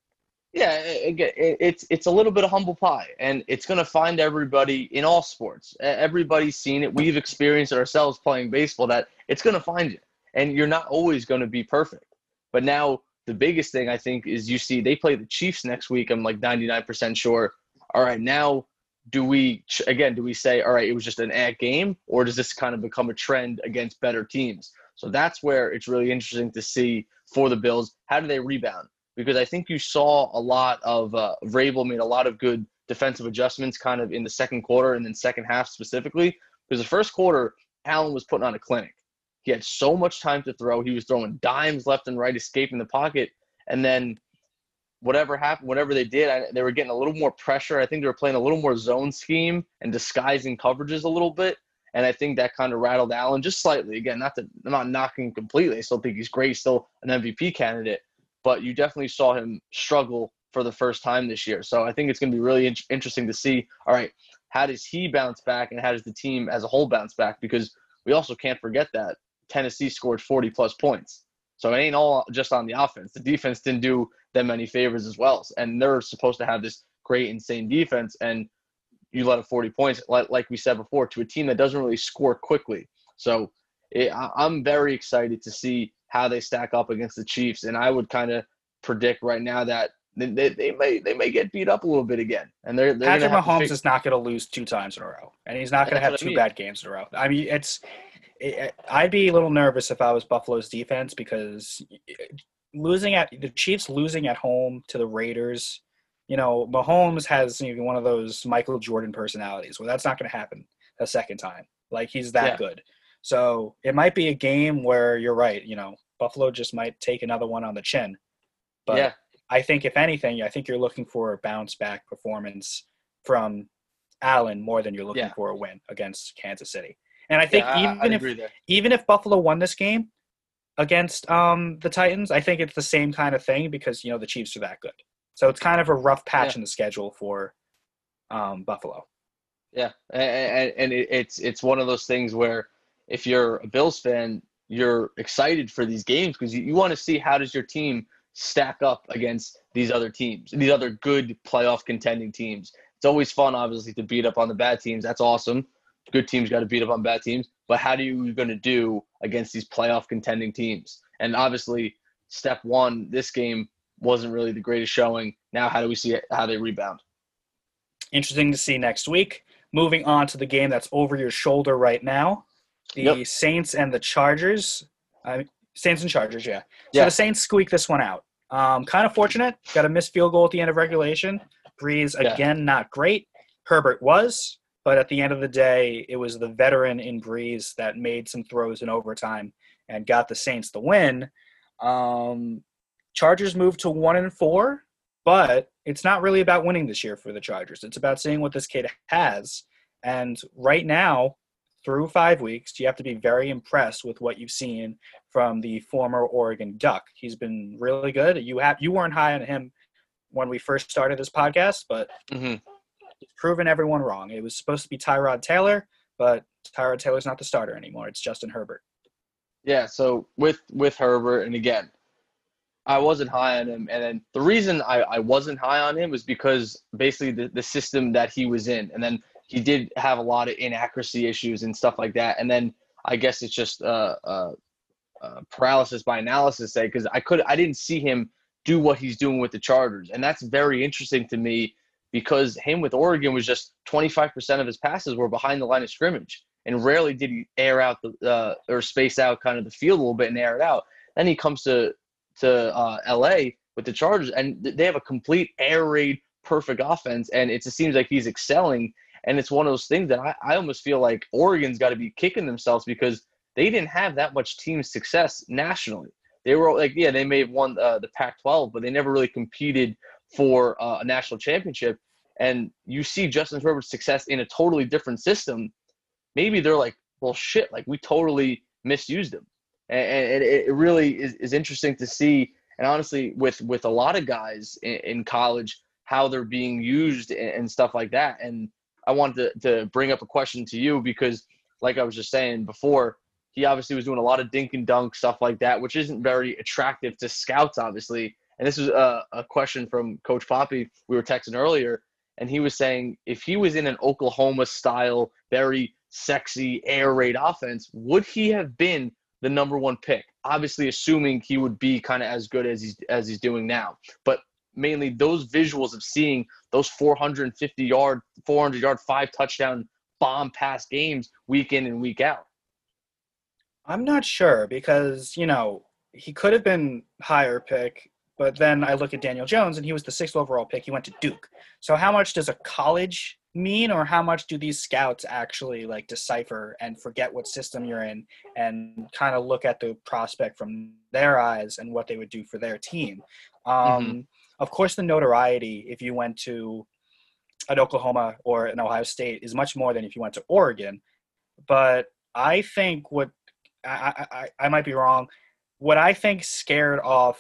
Yeah, it's it's a little bit of humble pie, and it's going to find everybody in all sports. Everybody's seen it. We've experienced it ourselves playing baseball. That it's going to find you, and you're not always going to be perfect. But now the biggest thing I think is you see they play the Chiefs next week. I'm like 99% sure. All right, now do we again? Do we say all right? It was just an ad game, or does this kind of become a trend against better teams? So that's where it's really interesting to see for the Bills. How do they rebound? Because I think you saw a lot of uh, made a lot of good defensive adjustments kind of in the second quarter and then second half specifically. Because the first quarter, Allen was putting on a clinic. He had so much time to throw. He was throwing dimes left and right, escaping the pocket. And then whatever happened, whatever they did, I, they were getting a little more pressure. I think they were playing a little more zone scheme and disguising coverages a little bit. And I think that kind of rattled Allen just slightly. Again, not that I'm not knocking completely. I still think he's great, still an MVP candidate. But you definitely saw him struggle for the first time this year. So I think it's going to be really in- interesting to see. All right, how does he bounce back, and how does the team as a whole bounce back? Because we also can't forget that Tennessee scored 40 plus points. So it ain't all just on the offense. The defense didn't do them any favors as well. And they're supposed to have this great, insane defense. And you let up 40 points, like, like we said before, to a team that doesn't really score quickly. So it, I'm very excited to see how they stack up against the Chiefs. And I would kind of predict right now that they, they may they may get beat up a little bit again. And they're, they're Patrick Mahomes is not going to lose two times in a row, and he's not going to have two I mean. bad games in a row. I mean, it's it, I'd be a little nervous if I was Buffalo's defense because losing at the Chiefs losing at home to the Raiders, you know, Mahomes has you know, one of those Michael Jordan personalities. Well, that's not going to happen a second time. Like he's that yeah. good. So it might be a game where you're right. You know, Buffalo just might take another one on the chin. But yeah. I think if anything, I think you're looking for a bounce back performance from Allen more than you're looking yeah. for a win against Kansas City. And I think yeah, even I, if even if Buffalo won this game against um, the Titans, I think it's the same kind of thing because you know the Chiefs are that good. So it's kind of a rough patch yeah. in the schedule for um, Buffalo. Yeah, and, and it's it's one of those things where if you're a Bills fan, you're excited for these games because you, you want to see how does your team stack up against these other teams, these other good playoff contending teams. It's always fun, obviously, to beat up on the bad teams. That's awesome good teams got to beat up on bad teams. But how are you going to do against these playoff contending teams? And obviously, step one, this game wasn't really the greatest showing. Now, how do we see it, how they rebound? Interesting to see next week. Moving on to the game that's over your shoulder right now, the yep. Saints and the Chargers. Uh, Saints and Chargers, yeah. So yeah. the Saints squeak this one out. Um, kind of fortunate. Got a missed field goal at the end of regulation. Brees again, yeah. not great. Herbert was. But at the end of the day, it was the veteran in Brees that made some throws in overtime and got the Saints the win. Um, Chargers moved to one and four, but it's not really about winning this year for the Chargers. It's about seeing what this kid has. And right now, through five weeks, you have to be very impressed with what you've seen from the former Oregon Duck. He's been really good. You have you weren't high on him when we first started this podcast, but mm-hmm he's proven everyone wrong. It was supposed to be Tyrod Taylor, but Tyrod Taylor's not the starter anymore. It's Justin Herbert. Yeah, so with with Herbert, and again, I wasn't high on him, and then the reason I, I wasn't high on him was because basically the, the system that he was in, and then he did have a lot of inaccuracy issues and stuff like that, and then I guess it's just uh, uh, uh paralysis by analysis, say because I could I didn't see him do what he's doing with the Chargers, and that's very interesting to me because him with Oregon was just 25% of his passes were behind the line of scrimmage. And rarely did he air out the uh, or space out kind of the field a little bit and air it out. Then he comes to to uh, LA with the Chargers, and they have a complete air raid, perfect offense, and it just seems like he's excelling. And it's one of those things that I, I almost feel like Oregon's got to be kicking themselves because they didn't have that much team success nationally. They were like, yeah, they may have won uh, the Pac-12, but they never really competed for uh, a national championship and you see Justin Herbert's success in a totally different system, maybe they're like, well, shit, like we totally misused him. And, and it really is, is interesting to see. And honestly, with, with a lot of guys in, in college, how they're being used and, and, stuff like that. And I wanted to, to bring up a question to you because, like I was just saying before, he obviously was doing a lot of dink and dunk stuff like that, which isn't very attractive to scouts, obviously. And this is a, a question from Coach Poppy. We were texting earlier, and he was saying if he was in an Oklahoma style, very sexy air raid offense, would he have been the number one pick? Obviously, assuming he would be kind of as good as he's as he's doing now, but mainly those visuals of seeing those 450 yard, 400 yard, five touchdown bomb pass games week in and week out. I'm not sure because you know he could have been higher pick but then I look at Daniel Jones, and he was the sixth overall pick. He went to Duke. So how much does a college mean or how much do these scouts actually like decipher and forget what system you're in and kind of look at the prospect from their eyes and what they would do for their team? Um, mm-hmm. of course the notoriety if you went to an oklahoma or an ohio state is much more than if you went to oregon. But i think what i i, I might be wrong. What i think scared off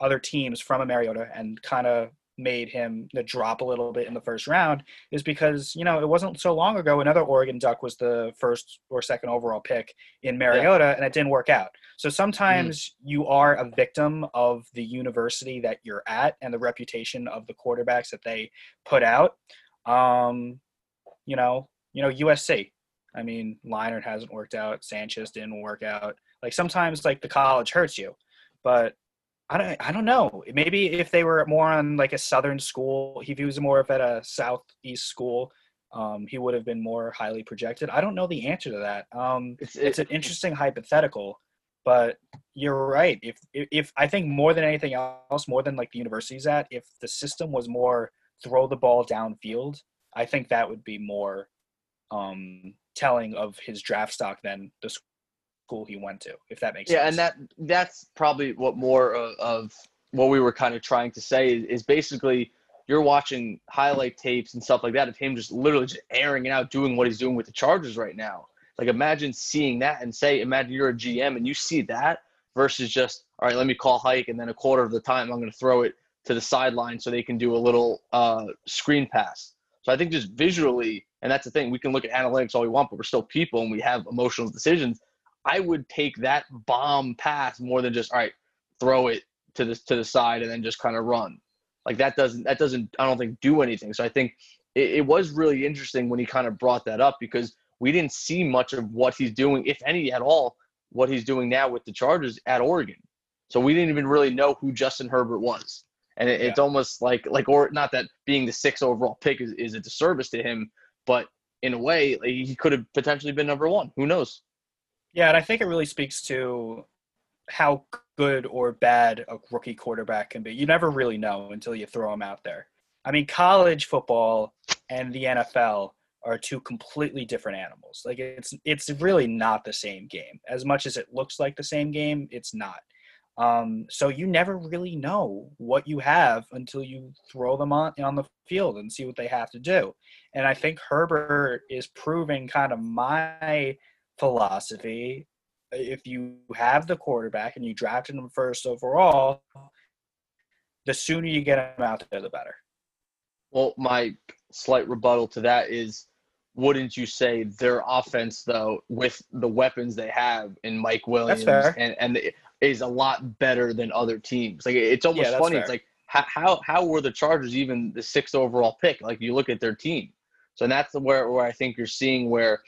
other teams from a mariota and kind of made him drop a little bit in the first round is because you know it wasn't so long ago another Oregon Duck was the first or second overall pick in Mariota yeah. and it didn't work out. So sometimes mm. you are a victim of the university that you're at and the reputation of the quarterbacks that they put out. Um, you know, you know USC. I mean, Leinart hasn't worked out. Sanchez didn't work out. Like sometimes, like the college hurts you, but I don't, I don't know. Maybe if they were more on like a southern school, if he was more of at a southeast school, um, he would have been more highly projected. I don't know the answer to that. Um, it's, it's an interesting hypothetical, but you're right. If, if, if I think more than anything else, more than like the university's at, if the system was more throw the ball downfield, I think that would be more um, telling of his draft stock than the school he went to, if that makes yeah, sense. Yeah, and that that's probably what more of, of what we were kind of trying to say is, is, basically you're watching highlight tapes and stuff like that of him just literally just airing it out, doing what he's doing with the Chargers right now. Like imagine seeing that and say, imagine you're a GM and you see that versus just, all right, let me call hike and then a quarter of the time I'm going to throw it to the sideline so they can do a little uh, screen pass. So I think just visually, and that's the thing, we can look at analytics all we want, but we're still people and we have emotional decisions. I would take that bomb pass more than just all right, throw it to the to the side and then just kind of run. Like that doesn't that doesn't I don't think do anything. So I think it, it was really interesting when he kind of brought that up because we didn't see much of what he's doing, if any at all, what he's doing now with the Chargers at Oregon. So we didn't even really know who Justin Herbert was. And it, yeah. it's almost like like or not that being the sixth overall pick is, is a disservice to him, but in a way, like, he could have potentially been number one. Who knows? Yeah, and I think it really speaks to how good or bad a rookie quarterback can be. You never really know until you throw him out there. I mean, college football and the NFL are two completely different animals. Like it's it's really not the same game. As much as it looks like the same game, it's not. Um, so you never really know what you have until you throw them on on the field and see what they have to do. And I think Herbert is proving kind of my philosophy. Uh, if you have the quarterback and you drafted him first overall, the sooner you get him out there, the better. Well, my slight rebuttal to that is wouldn't you say their offense though with the weapons they have in Mike Williams and and is a lot better than other teams. Like it's almost yeah, funny. Fair. It's like how, how how were the Chargers even the sixth overall pick? Like you look at their team. So that's where where I think you're seeing where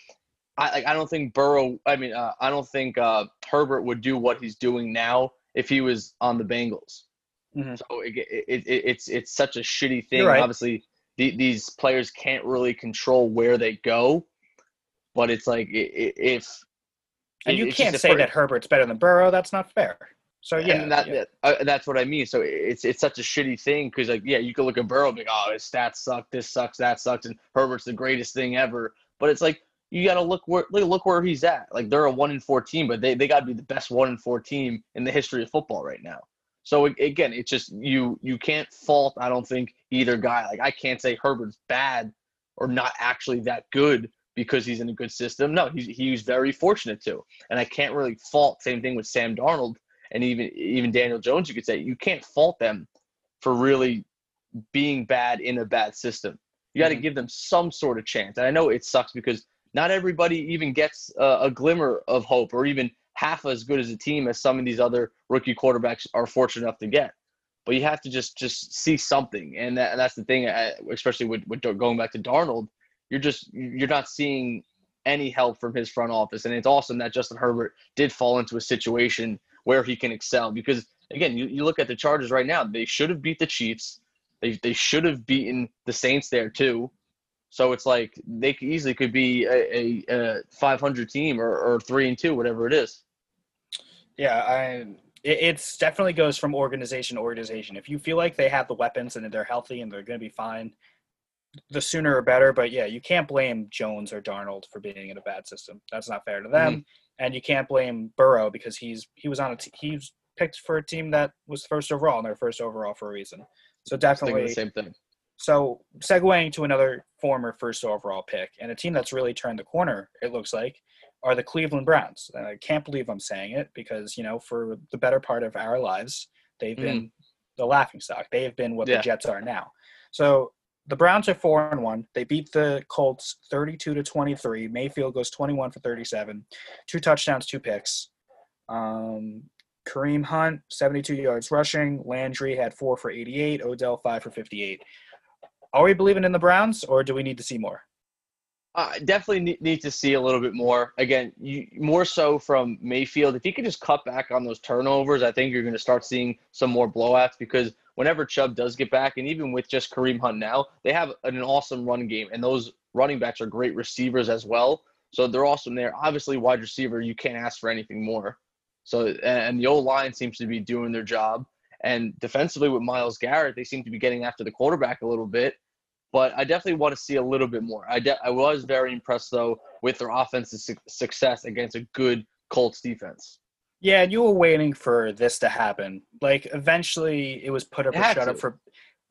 I like I don't think Burrow. I mean, uh, I don't think uh, Herbert would do what he's doing now if he was on the Bengals. Mm-hmm. So it, it, it, it's it's such a shitty thing. Right. Obviously, the, these players can't really control where they go, but it's like if and you can't say that Herbert's better than Burrow. That's not fair. So yeah, that, yeah. Uh, that's what I mean. So it's it's such a shitty thing because like yeah, you could look at Burrow and be like, oh, his stats suck, this sucks, that sucks, and Herbert's the greatest thing ever. But it's like you got to look where look where he's at. Like they're a one in four team, but they, they got to be the best one in four team in the history of football right now. So again, it's just you you can't fault. I don't think either guy. Like I can't say Herbert's bad or not actually that good because he's in a good system. No, he's he's very fortunate to, and I can't really fault. Same thing with Sam Darnold and even even Daniel Jones. You could say you can't fault them for really being bad in a bad system. You got to mm-hmm. give them some sort of chance. And I know it sucks because not everybody even gets a, a glimmer of hope or even half as good as a team as some of these other rookie quarterbacks are fortunate enough to get. But you have to just just see something, and, that, and that's the thing. Especially with, with going back to Darnold, you're just you're not seeing any help from his front office, and it's awesome that Justin Herbert did fall into a situation where he can excel. Because again, you, you look at the Chargers right now; they should have beat the Chiefs. They they should have beaten the Saints there too. So it's like they easily could be a, a, a 500 team or, or three and two, whatever it is. Yeah, I it it's definitely goes from organization to organization. If you feel like they have the weapons and they're healthy and they're going to be fine, the sooner or better. But yeah, you can't blame Jones or Darnold for being in a bad system. That's not fair to them. Mm-hmm. And you can't blame Burrow because he's he was on a t- he was picked for a team that was first overall and they're first overall for a reason. So definitely the same thing. So segueing to another former first overall pick and a team that's really turned the corner, it looks like, are the Cleveland Browns. And I can't believe I'm saying it because, you know, for the better part of our lives, they've been the laughing stock. They have been what Yeah. the Jets are now. So the Browns are four and one. They beat the Colts 32 to 23. Mayfield goes 21 for 37, two touchdowns, two picks. Um, Kareem Hunt, 72 yards rushing. Landry had four for 88. Odell, five for 58. Are we believing in the Browns, or do we need to see more? I definitely need, need to see a little bit more. Again, you, more so from Mayfield. If he could just cut back on those turnovers, I think you're going to start seeing some more blowouts because whenever Chubb does get back, and even with just Kareem Hunt now, they have an awesome run game, and those running backs are great receivers as well. So they're awesome there. Obviously, wide receiver, you can't ask for anything more. So and the old line seems to be doing their job. And defensively with Myles Garrett, they seem to be getting after the quarterback a little bit. But I definitely want to see a little bit more. I, de- I was very impressed though with their offensive su- success against a good Colts defense. Yeah, and you were waiting for this to happen. Like eventually, it was put up It or shut to. up for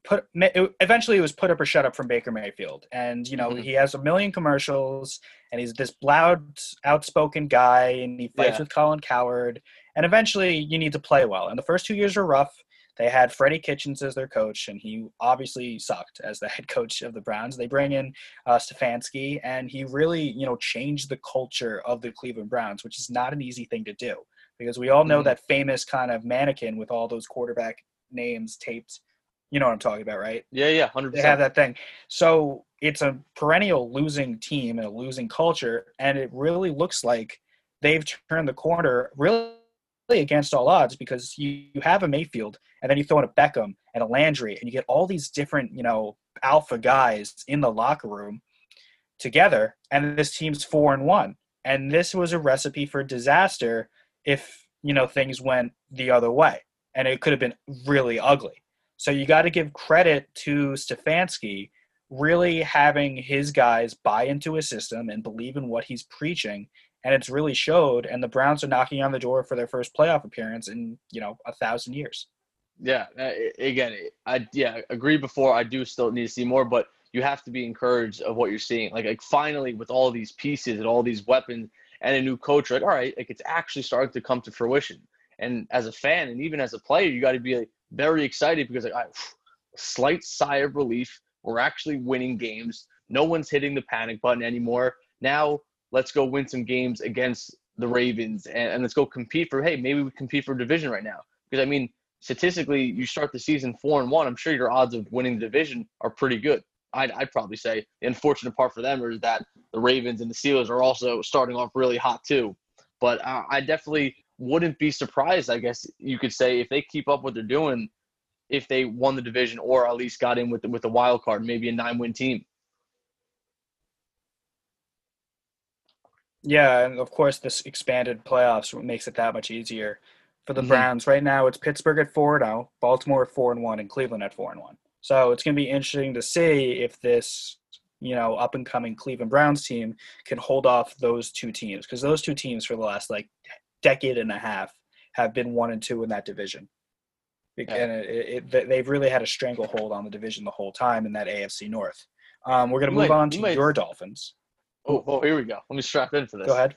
put. It, eventually, it was put up or shut up from Baker Mayfield, and you know Mhm. he has a million commercials, and he's this loud, outspoken guy, and he fights Yeah. with Colin Cowherd. And eventually, you need to play well. And the first two years are rough. They had Freddie Kitchens as their coach, and he obviously sucked as the head coach of the Browns. They bring in uh, Stefanski, and he really, you know, changed the culture of the Cleveland Browns, which is not an easy thing to do because we all know Mhm. that famous kind of mannequin with all those quarterback names taped. You know what I'm talking about, right? Yeah, yeah, hundred They have that thing. So it's a perennial losing team and a losing culture, and it really looks like they've turned the corner really against all odds because you, you have a Mayfield and then you throw in a Beckham and a Landry and you get all these different, you know, alpha guys in the locker room together, and this team's four and one. And this was a recipe for disaster if you know things went the other way, and it could have been really ugly. So you got to give credit to Stefanski really having his guys buy into his system and believe in what he's preaching, and it's really showed. And the Browns are knocking on the door for their first playoff appearance in you know a thousand years. Yeah, uh, again, I yeah agree. Before I do still need to see more, but you have to be encouraged of what you're seeing. Like, like finally, with all these pieces and all these weapons and a new coach, like all right, like it's actually starting to come to fruition. And as a fan, and even as a player, you got to be like, very excited because like, right, slight sigh of relief. We're actually winning games. No one's hitting the panic button anymore. Now let's go win some games against the Ravens and, and let's go compete for. Hey, maybe we compete for division right now because I mean statistically, you start the season four and one. I'm sure your odds of winning the division are pretty good. I'd, I'd probably say the unfortunate part for them is that the Ravens and the Steelers are also starting off really hot too. But uh, I definitely wouldn't be surprised, I guess you could say, if they keep up what they're doing, if they won the division or at least got in with the, with a wild card, maybe a nine win team. Yeah, and of course, this expanded playoffs makes it that much easier for the Mhm. Browns. Right now, it's Pittsburgh at four now, Baltimore at four and one, and Cleveland at four and one. So it's going to be interesting to see if this, you know, up and coming Cleveland Browns team can hold off those two teams because those two teams for the last like decade and a half have been one and two in that division. Yeah. And it, it, they've really had a stranglehold on the division the whole time in that AFC North. Um, we're going to move might- on to might- your Dolphins. Oh, oh, here we go. Let me strap in for this. Go ahead.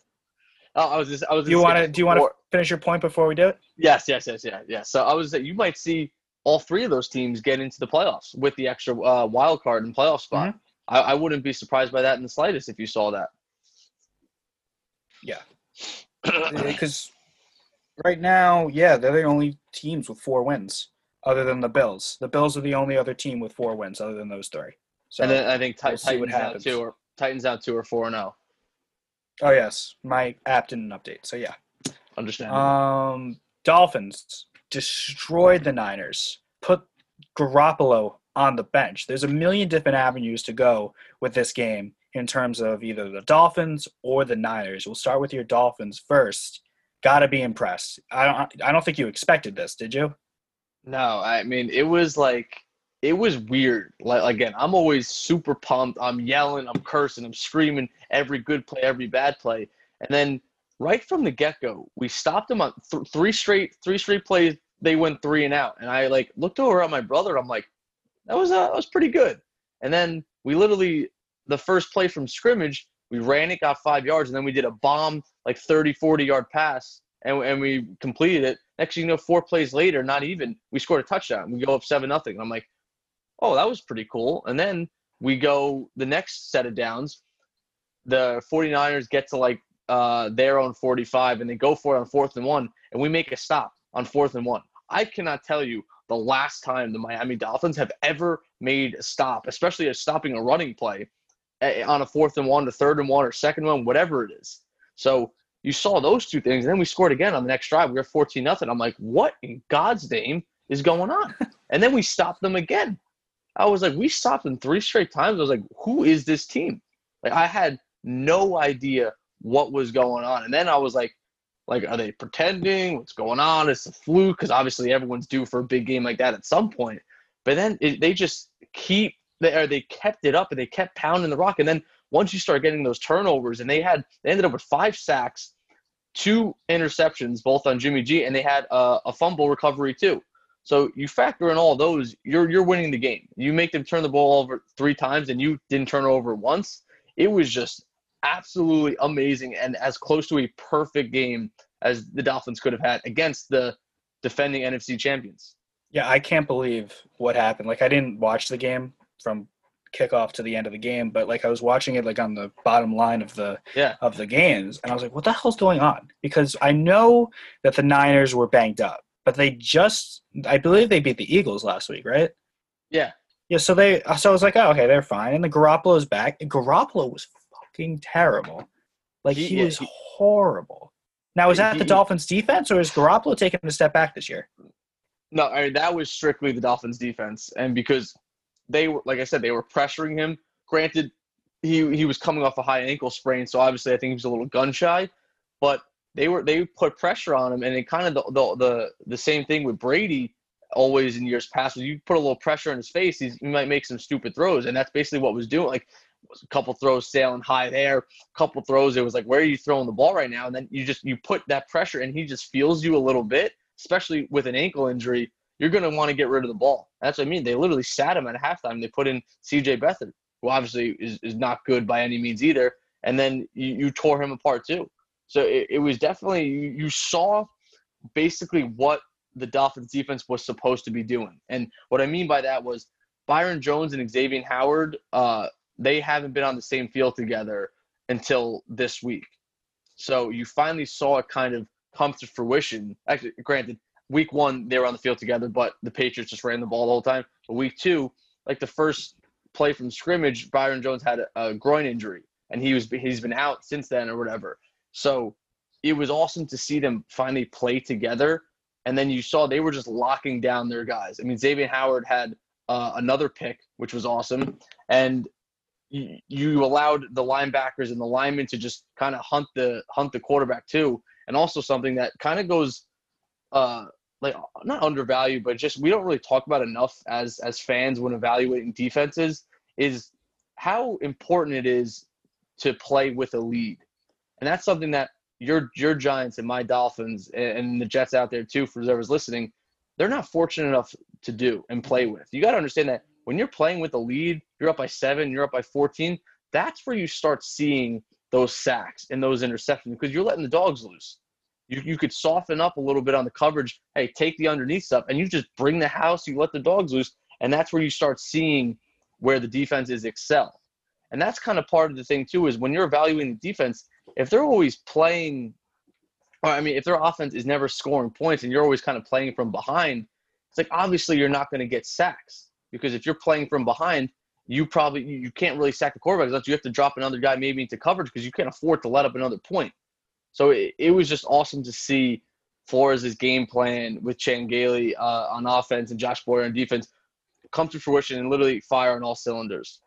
Oh, I was just, I was. You want to? Do you want to finish your point before we do it? Yes, yes, yes, yeah, yeah. So I was you might see all three of those teams get into the playoffs with the extra uh, wild card and playoff spot. Mm-hmm. I, I wouldn't be surprised by that in the slightest if you saw that. Yeah. Because right now, yeah, they're the only teams with four wins, other than the Bills. The Bills are the only other team with four wins, other than those three. So, and then I think we'll see what Titans out happens. Titans out two or four and oh. zero. oh yes, my app didn't update. So yeah, Understand? um, Dolphins destroyed the Niners. Put Garoppolo on the bench. There's a million different avenues to go with this game in terms of either the Dolphins or the Niners. We'll start with your Dolphins first. Got to be impressed. I don't. I don't think you expected this, did you? no, I mean it was like it was weird. Like again, I'm always super pumped. I'm yelling, I'm cursing, I'm screaming every good play, every bad play, and then right from the get go, we stopped them on th- three straight three straight plays. They went three and out, and I like looked over at my brother. I'm like, that was uh, that was pretty good. And then we literally the first play from scrimmage, we ran it, got five yards, and then we did a bomb like 30, 40 yard pass, and, and we completed it. Next you know, four plays later, not even, we scored a touchdown. We go up seven nothing. I'm like, oh, that was pretty cool. And then we go the next set of downs. The 49ers get to like uh, their own 45 and they go for it on fourth and one, and we make a stop on fourth and one. I cannot tell you the last time the Miami Dolphins have ever made a stop, especially a stopping a running play eh, on a fourth and one, or third and one, or second one, whatever it is. So you saw those two things, and then we scored again on the next drive. We were 14 nothing. I'm like, what in God's name is going on? [laughs] and then we stopped them again. I was like, we stopped them three straight times. I was like, who is this team? Like I had no idea what was going on. And then I was like, like, are they pretending? What's going on? It's a fluke because obviously everyone's due for a big game like that at some point. But then it, they just keep they or they kept it up and they kept pounding the rock. And then once you start getting those turnovers, and they had they ended up with five sacks, two interceptions, both on Jimmy G, and they had a, a fumble recovery too. So you factor in all those, you're you're winning the game. You make them turn the ball over three times, and you didn't turn it over once. It was just absolutely amazing and as close to a perfect game as the Dolphins could have had against the defending NFC champions. Yeah, I can't believe what happened. Like I didn't watch the game from kickoff to the end of the game, but like I was watching it like on the bottom line of the yeah. of the games and I was like, what the hell's going on? Because I know that the Niners were banged up, but they just I believe they beat the Eagles last week, right? Yeah. Yeah, so they so I was like, oh, okay, they're fine. And the Garoppolo's back. And Garoppolo was fucking terrible. Like he, he was he, horrible. Now is that he, the Dolphins defense or is Garoppolo taking a step back this year? No, I mean that was strictly the Dolphins defense. And because they were like I said, they were pressuring him. Granted, he he was coming off a high ankle sprain, so obviously I think he was a little gun shy. But they were they put pressure on him and it kind of the the the, the same thing with Brady always in years past you put a little pressure on his face, he might make some stupid throws, and that's basically what was doing. Like a couple throws sailing high there, a couple throws it was like, where are you throwing the ball right now? And then you just you put that pressure, and he just feels you a little bit, especially with an ankle injury. You're going to want to get rid of the ball. That's what I mean. They literally sat him at halftime. They put in C.J. Beathard, who obviously is, is not good by any means either. And then you, you tore him apart too. So it, it was definitely you, saw basically what the Dolphins defense was supposed to be doing. And what I mean by that was Byron Jones and Xavier Howard, uh, they haven't been on the same field together until this week. So you finally saw it kind of come to fruition. Actually, granted, week one they were on the field together, but the Patriots just ran the ball the whole time. But week two, like the first play from scrimmage, Byron Jones had a, a groin injury, and he was he's been out since then or whatever. So it was awesome to see them finally play together. And then you saw they were just locking down their guys. I mean, Xavier Howard had uh, another pick, which was awesome, and you, allowed the linebackers and the linemen to just kind of hunt the hunt the quarterback too, and also something that kind of goes uh, like not undervalued, but just we don't really talk about enough as as fans when evaluating defenses is how important it is to play with a lead, and that's something that your your Giants and my Dolphins and the Jets out there too, for whoever's listening, they're not fortunate enough to do and play with. You got to understand that when you're playing with a lead, you're up by seven, you're up by 14. That's where you start seeing those sacks and those interceptions because you're letting the dogs loose. You, you could soften up a little bit on the coverage. Hey, take the underneath stuff, and you just bring the house. You let the dogs loose, and that's where you start seeing where the defense is excel. And that's kind of part of the thing too. Is when you're evaluating the defense, if they're always playing, or I mean, if their offense is never scoring points and you're always kind of playing from behind, it's like obviously you're not going to get sacks because if you're playing from behind, you probably you can't really sack the quarterback unless you have to drop another guy maybe into coverage because you can't afford to let up another point. So it, it was just awesome to see Flores' game plan with Chan Gailey uh, on offense and Josh Boyer on defense come to fruition and literally fire on all cylinders.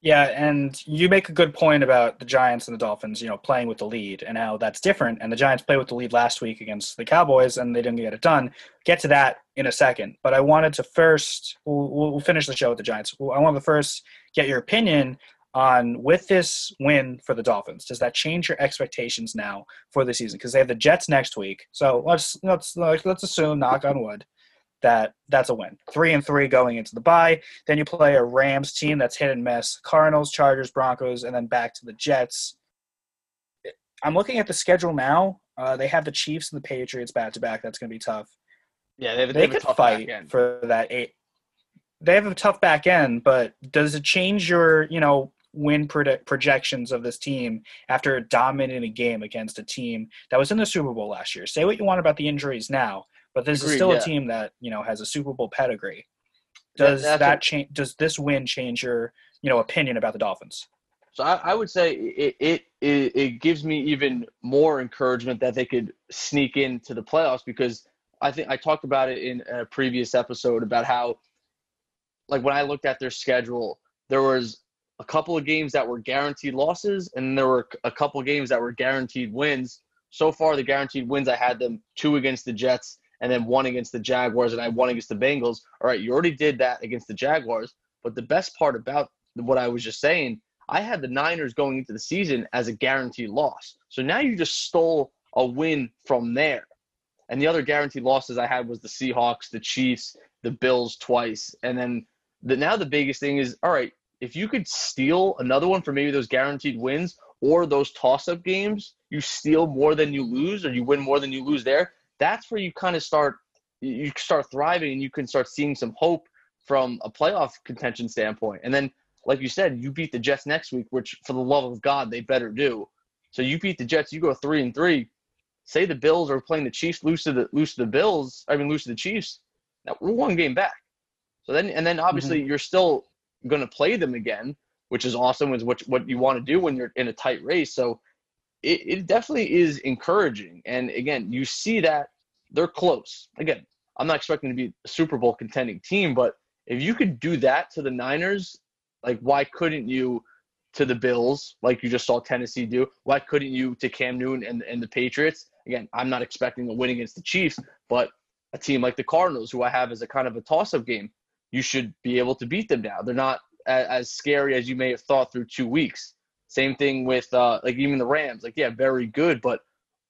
Yeah, and you make a good point about the Giants and the Dolphins, you know, playing with the lead and how that's different. And the Giants played with the lead last week against the Cowboys, and they didn't get it done. Get to that in a second, but I wanted to first. We'll, we'll finish the show with the Giants. I want to first get your opinion on with this win for the Dolphins. Does that change your expectations now for the season? Because they have the Jets next week, so let's let's let's assume, knock on wood, that that's a win. Three and three going into the bye. Then you play a Rams team that's hit and miss. Cardinals, Chargers, Broncos, and then back to the Jets. I'm looking at the schedule now. Uh, they have the Chiefs and the Patriots back to back. That's going to be tough. Yeah, they, have, they, they could fight for that eight. They have a tough back end, but does it change your, you know, win projections of this team after dominating a game against a team that was in the Super Bowl last year? Say what you want about the injuries now, but this Agreed, is still yeah. a team that you know has a Super Bowl pedigree. Does that, that change? Does this win change your you know opinion about the Dolphins? So I, I would say it, it, it it gives me even more encouragement that they could sneak into the playoffs because I think I talked about it in a previous episode about how like when I looked at their schedule, there was a couple of games that were guaranteed losses and there were a couple of games that were guaranteed wins. So far, the guaranteed wins I had them two against the Jets and then one against the Jaguars, and I won against the Bengals. All right, you already did that against the Jaguars. But the best part about what I was just saying, I had the Niners going into the season as a guaranteed loss. So now you just stole a win from there. And the other guaranteed losses I had was the Seahawks, the Chiefs, the Bills twice. And then the now the biggest thing is all right, if you could steal another one for maybe those guaranteed wins or those toss up games, you steal more than you lose or you win more than you lose there that's where you kind of start you start thriving and you can start seeing some hope from a playoff contention standpoint. And then, like you said, you beat the Jets next week, which for the love of God they better do. So you beat the Jets, you go three and three. Say the Bills are playing the Chiefs, lose to the lose to the Bills. I mean, lose to the Chiefs. Now we're one game back. So then, and then obviously mm-hmm. you're still going to play them again, which is awesome. Is what what you want to do when you're in a tight race. So it, it definitely is encouraging. And again, you see that they're close. Again, I'm not expecting to be a Super Bowl contending team, but if you could do that to the Niners, like why couldn't you to the Bills, like you just saw Tennessee do? Why couldn't you to Cam Newton and, and the Patriots? Again, I'm not expecting a win against the Chiefs, but a team like the Cardinals, who I have as a kind of a toss up game, you should be able to beat them now. They're not as, as scary as you may have thought through two weeks. Same thing with uh, like even the Rams. Like, yeah, very good, but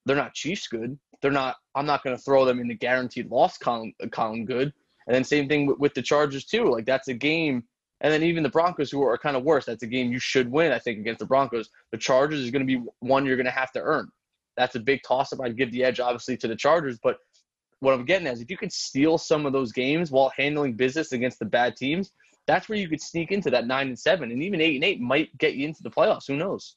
they're not Chiefs good. They're not. I'm not going to throw them in the guaranteed loss column, column good. And then same thing with, with the Chargers too. Like that's a game. And then even the Broncos, who are kind of worse, that's a game you should win. I think against the Broncos, the Chargers is going to be one you're going to have to earn. That's a big toss up. I'd give the edge obviously to the Chargers, but what I'm getting at is if you can steal some of those games while handling business against the bad teams, that's where you could sneak into that nine and seven, and even eight and eight might get you into the playoffs. Who knows?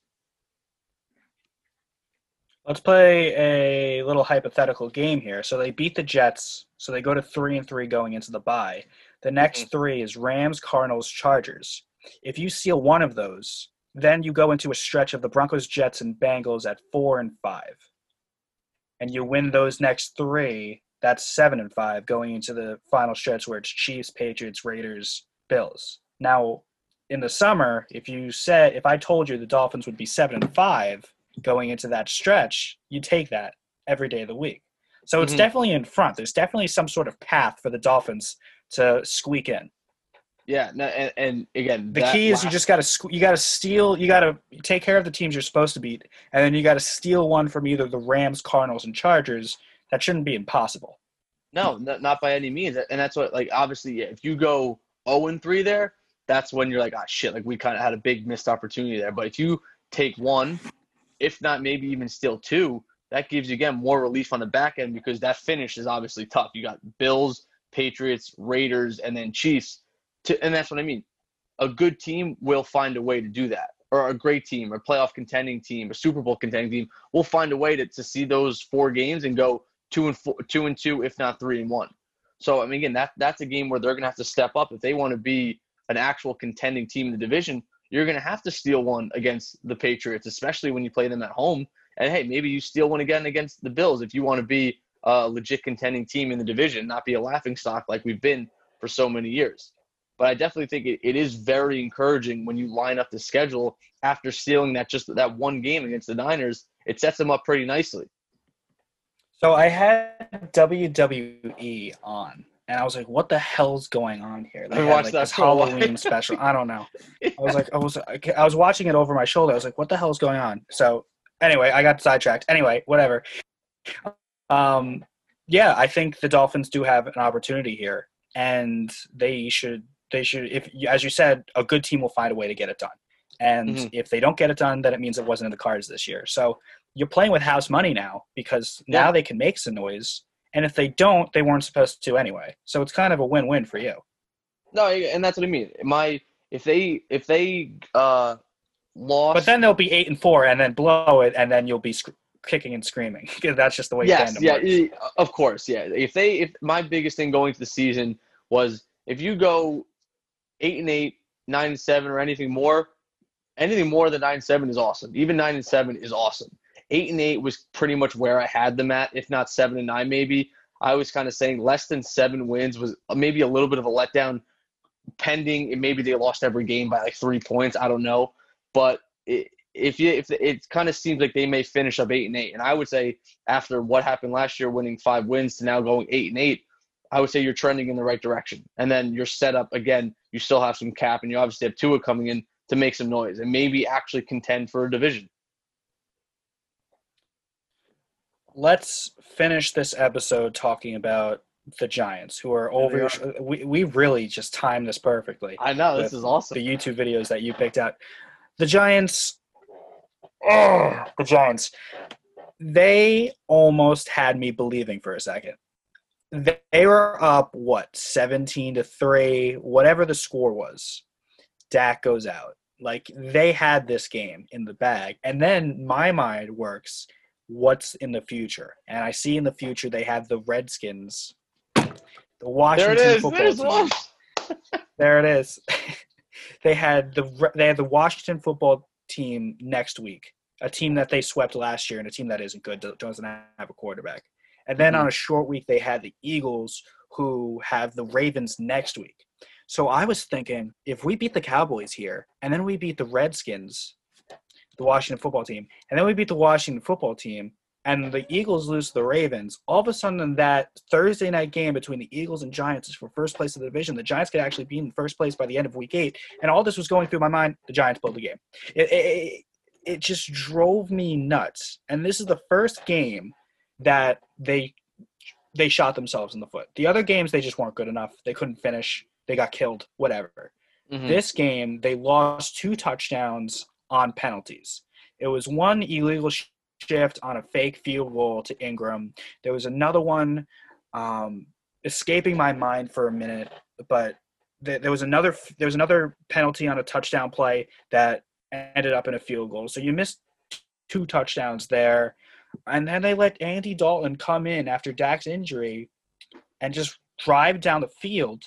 Let's play a little hypothetical game here. So they beat the Jets, so they go to three and three going into the bye. The next mm-hmm. three is Rams, Cardinals, Chargers. If you seal one of those, then you go into a stretch of the Broncos, Jets, and Bengals at four and five. And you win those next three, that's seven and five going into the final stretch where it's Chiefs, Patriots, Raiders, Bills. Now, in the summer, if you said if I told you the Dolphins would be seven and five going into that stretch, you take that every day of the week. So it's mm-hmm. definitely in front. There's definitely some sort of path for the Dolphins to squeak in. Yeah, no, and, and again, the key is last... you just got to you got to steal. You got to take care of the teams you're supposed to beat, and then you got to steal one from either the Rams, Cardinals, and Chargers. That shouldn't be impossible. No, not by any means. And that's what, like, obviously, if you go 0 and 3 there, that's when you're like, ah, shit, like we kind of had a big missed opportunity there. But if you take one, if not maybe even still two, that gives you again more relief on the back end because that finish is obviously tough. You got Bills, Patriots, Raiders, and then Chiefs. To, and that's what I mean. A good team will find a way to do that, or a great team, a playoff contending team, a Super Bowl contending team will find a way to, to see those four games and go two and four, two and two, if not three and one. So I mean, again, that that's a game where they're going to have to step up if they want to be an actual contending team in the division. You're going to have to steal one against the Patriots, especially when you play them at home. And hey, maybe you steal one again against the Bills if you want to be a legit contending team in the division, not be a laughing stock like we've been for so many years. But I definitely think it, it is very encouraging when you line up the schedule after stealing that just that one game against the Niners. It sets them up pretty nicely. So I had WWE on, and I was like, "What the hell's going on here?" They I watched like, that this for a while. Halloween special. I don't know. I was like, I was, I was watching it over my shoulder. I was like, "What the hell's going on?" So anyway, I got sidetracked. Anyway, whatever. Um, yeah, I think the Dolphins do have an opportunity here, and they should. They should, if as you said, a good team will find a way to get it done. And Mhm. if they don't get it done, then it means it wasn't in the cards this year. So you're playing with house money now because Yeah. now they can make some noise. And if they don't, they weren't supposed to anyway. So it's kind of a win-win for you. No, and that's what I mean. My if they if they uh lost, But then they'll be eight and four, and then blow it, and then you'll be sc- kicking and screaming. [laughs] That's just the way yes, yeah, works. of course, yeah. If they if my biggest thing going to the season was if you go eight and eight, nine and seven, or anything more, anything more than nine and seven is awesome. Even nine and seven is awesome. Eight and eight was pretty much where I had them at, if not seven and nine, maybe. I was kind of saying less than seven wins was maybe a little bit of a letdown, pending. and Maybe they lost every game by like three points. I don't know, but it, if you if it kind of seems like they may finish up eight and eight, and I would say after what happened last year, winning five wins to now going eight and eight, I would say you're trending in the right direction. And then you're set up again. You still have some cap, and you obviously have Tua coming in to make some noise and maybe actually contend for a division. Let's finish this episode talking about the Giants, who are over. we we we really just timed this perfectly. I know this is awesome. the YouTube videos that you picked out. The Giants, oh, the Giants, they almost had me believing for a second. They they were up what seventeen to three, whatever the score was. Dak goes out. Like they had this game in the bag, and then my mind works. What's in the future? And I see in the future they have the Redskins, the There Washington it is. football There's team. one. [laughs] [laughs] There it is. [laughs] they had the they had the Washington football team next week, a team that they swept last year, and a team that isn't good, doesn't have a quarterback. And then Mhm. on a short week, they had the Eagles, who have the Ravens next week. So I was thinking, if we beat the Cowboys here, and then we beat the Redskins, the Washington football team, and then we beat the Washington football team, and the Eagles lose to the Ravens, all of a sudden that Thursday night game between the Eagles and Giants is for first place of the division. The Giants could actually be in first place by the end of week eight. And all this was going through my mind. The Giants pulled the game. It, it, it just drove me nuts. And this is the first game that they they shot themselves in the foot. The other games they just weren't good enough. They couldn't finish. They got killed. Whatever. Mhm. This game, they lost two touchdowns on penalties. It was one illegal shift on a fake field goal to Engram. There was another one um, escaping my mind for a minute, but th- there was another there was another penalty on a touchdown play that ended up in a field goal. So you missed two touchdowns there, and then they let Andy Dalton come in after Dak's injury and just drive down the field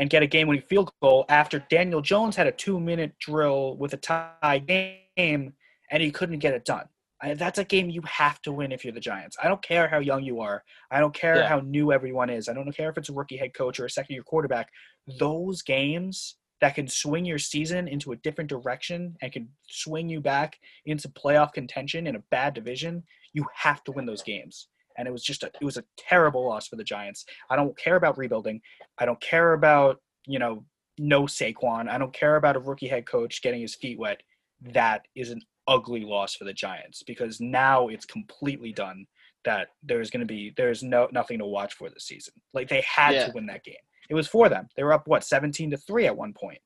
and get a game-winning field goal after Daniel Jones had a two-minute drill with a tie game and he couldn't get it done. I, that's a game you have to win if you're the Giants. I don't care how young you are. I don't care Yeah. how new everyone is. I don't care if it's a rookie head coach or a second-year quarterback. Those games that can swing your season into a different direction and can swing you back into playoff contention in a bad division, you have to win those games. And it was just a it was a terrible loss for the Giants. I don't care about rebuilding. I don't care about, you know, no Saquon. I don't care about a rookie head coach getting his feet wet. That is an ugly loss for the Giants because now it's completely done that there's going to be there's no nothing to watch for this season. Like they had Yeah. to win that game. It was for them. They were up what 17 to 3 at one point.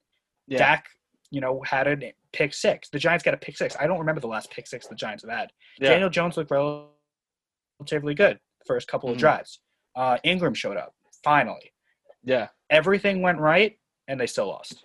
Yeah. Dak, you know, had a pick 6. The Giants got a pick 6. I don't remember the last pick 6 the Giants have had. Yeah. Daniel Jones looked relatively good the first couple of Mhm. drives. Uh, Engram showed up finally. yeah. Everything went right, and they still lost.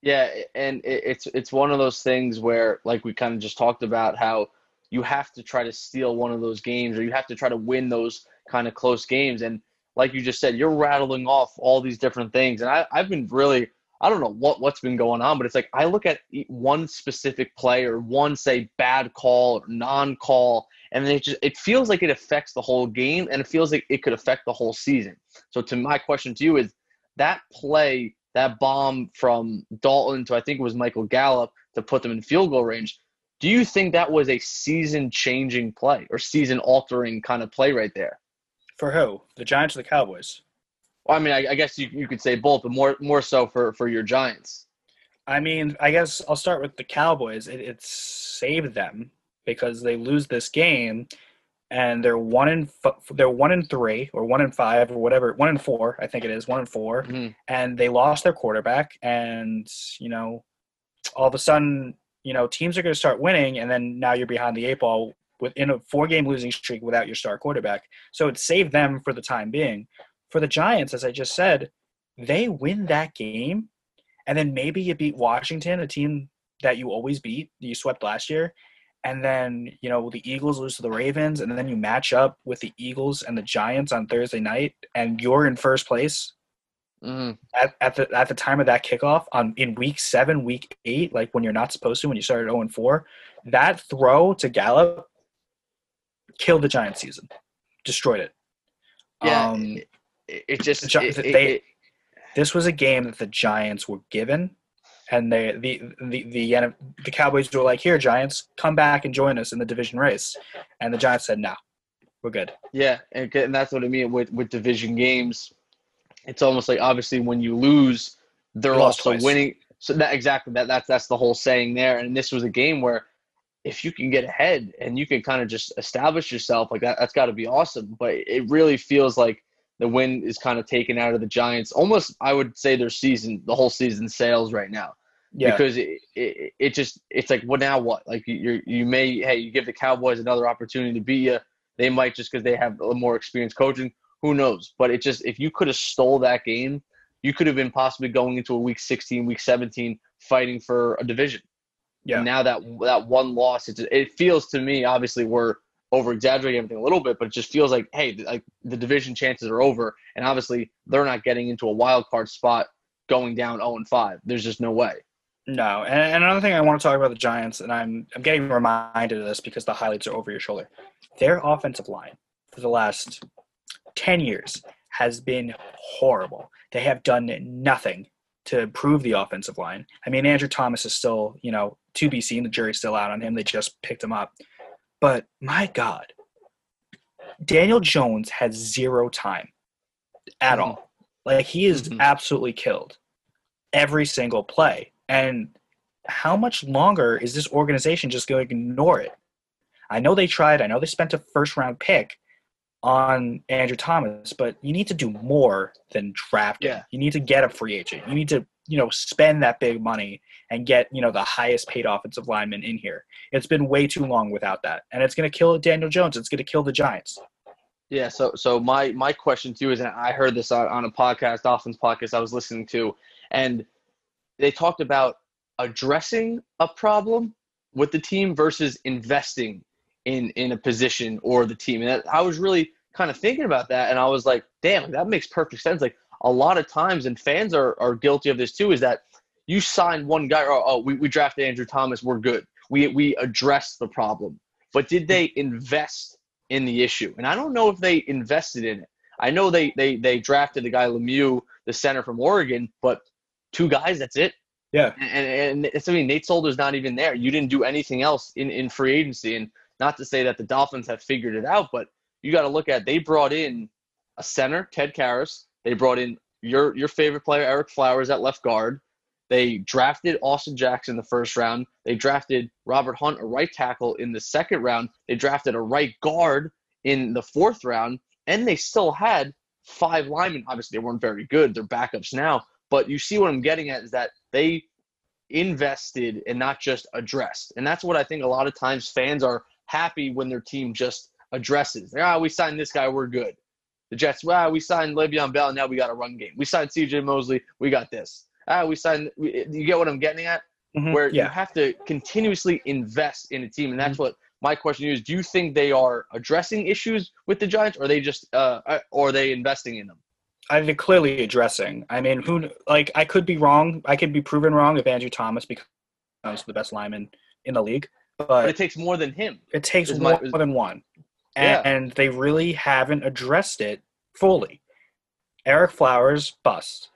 Yeah, and it, it's it's one of those things where, like we kind of just talked about, how you have to try to steal one of those games, or you have to try to win those kind of close games. And like you just said, you're rattling off all these different things, and I, I've been really, I don't know what what's been going on, but it's like I look at one specific play or one say bad call or non-call, and it just it feels like it affects the whole game, and it feels like it could affect the whole season. So, to my question to you is that play that bomb from Dalton to I think it was Michael Gallup to put them in field goal range. Do you think that was a season changing play or season altering kind of play right there? For who? The Giants or the Cowboys? Well, I mean, I, I guess you, you could say both, but more more so for, for your Giants. I mean, I guess I'll start with the Cowboys. It, it saved them because they lose this game, and they're one in they're one in three or one in five or whatever, one in four, I think it is one in 4 mm-hmm. and they lost their quarterback, and you know, all of a sudden, you know, teams are going to start winning, and then now you're behind the eight ball within a four game losing streak without your star quarterback. So it saved them for the time being. For the Giants, as I just said, they win that game and then maybe you beat Washington, a team that you always beat, you swept last year, and then you know the Eagles lose to the Ravens, and then you match up with the Eagles and the Giants on Thursday night, and you're in first place mm-hmm. at, at the at the time of that kickoff on in week seven, week eight, like when you're not supposed to, when you started 0 and 4, that throw to Gallup killed the Giants season, destroyed it. Yeah, um, it, it, just the, it, they this was a game that the Giants were given, and they the the the the Cowboys were like, "Here, Giants, come back and join us in the division race," and the Giants said, "No, we're good." Yeah, and, and that's what I mean with with division games. It's almost like obviously when you lose, they're also twice. winning. So that exactly that that's that's the whole saying there. And this was a game where if you can get ahead and you can kind of just establish yourself like that, that's got to be awesome. But it really feels like the win is kind of taken out of the Giants. Almost, I would say their season, the whole season sales right now. Yeah. Because it, it, it just it's like what now what like you you may hey you give the Cowboys another opportunity to beat you they might just because they have a more experienced coaching who knows but it just if you could have stole that game you could have been possibly going into a week 16 week 17 fighting for a division yeah and now that that one loss it, it feels to me obviously we're over exaggerating everything a little bit, but it just feels like, hey, like the division chances are over, and obviously they're not getting into a wild card spot going down 0 and 5. There's just no way. No, and, and another thing I want to talk about the Giants, and I'm I'm getting reminded of this because the highlights are over your shoulder. Their offensive line for the last ten years has been horrible. They have done nothing to improve the offensive line. I mean, Andrew Thomas is still, you know, to be seen. The jury's still out on him. They just picked him up. But my God, Daniel Jones has zero time at mm-hmm. all. Like he is mm-hmm. absolutely killed every single play. And how much longer is this organization just going to ignore it? I know they tried. I know they spent a first round pick on Andrew Thomas, but you need to do more than draft Yeah. You need to get a free agent. You need to, you know, spend that big money and get, you know, the highest paid offensive lineman in here. It's been way too long without that. And it's going to kill Daniel Jones. It's going to kill the Giants. Yeah, so so my my question to you is, and I heard this on, on a podcast, Dolphins podcast I was listening to, and they talked about addressing a problem with the team versus investing in in a position or the team. And I was really kind of thinking about that, and I was like, damn, that makes perfect sense. Like a lot of times, and fans are are guilty of this too, is that you sign one guy, or oh, oh, we, we drafted Andrew Thomas, we're good. We we addressed the problem. But did they invest in the issue? And I don't know if they invested in it. I know they they they drafted the guy Lemieux, the center from Oregon, but two guys, that's it. Yeah. And and it's I mean Nate Solder's not even there. You didn't do anything else in, in free agency. And not to say that the Dolphins have figured it out, but you got to look at they brought in a center, Ted Karras. They brought in your your favorite player, Ereck Flowers, at left guard. They drafted Austin Jackson in the first round. They drafted Robert Hunt, a right tackle, in the second round. They drafted a right guard in the fourth round, and they still had five linemen. Obviously, they weren't very good. They're backups now. But you see what I'm getting at is that they invested and not just addressed. And that's what I think a lot of times fans are happy when their team just addresses. Ah, we signed this guy, we're good. The Jets, wow, we signed Le'Veon Bell, and now we got a run game. We signed C.J. Mosley, we got this. Ah, we signed. You get what I'm getting at? Mm-hmm, Where yeah. you have to continuously invest in a team, and that's mm-hmm. what my question is: Do you think they are addressing issues with the Giants, or are they just, uh, uh or are they investing in them? I think clearly addressing. I mean, who like I could be wrong. I could be proven wrong if Andrew Thomas becomes the best lineman in the league. But, but it takes more than him. It takes more my, than one, and, yeah. and they really haven't addressed it fully. Ereck Flowers bust.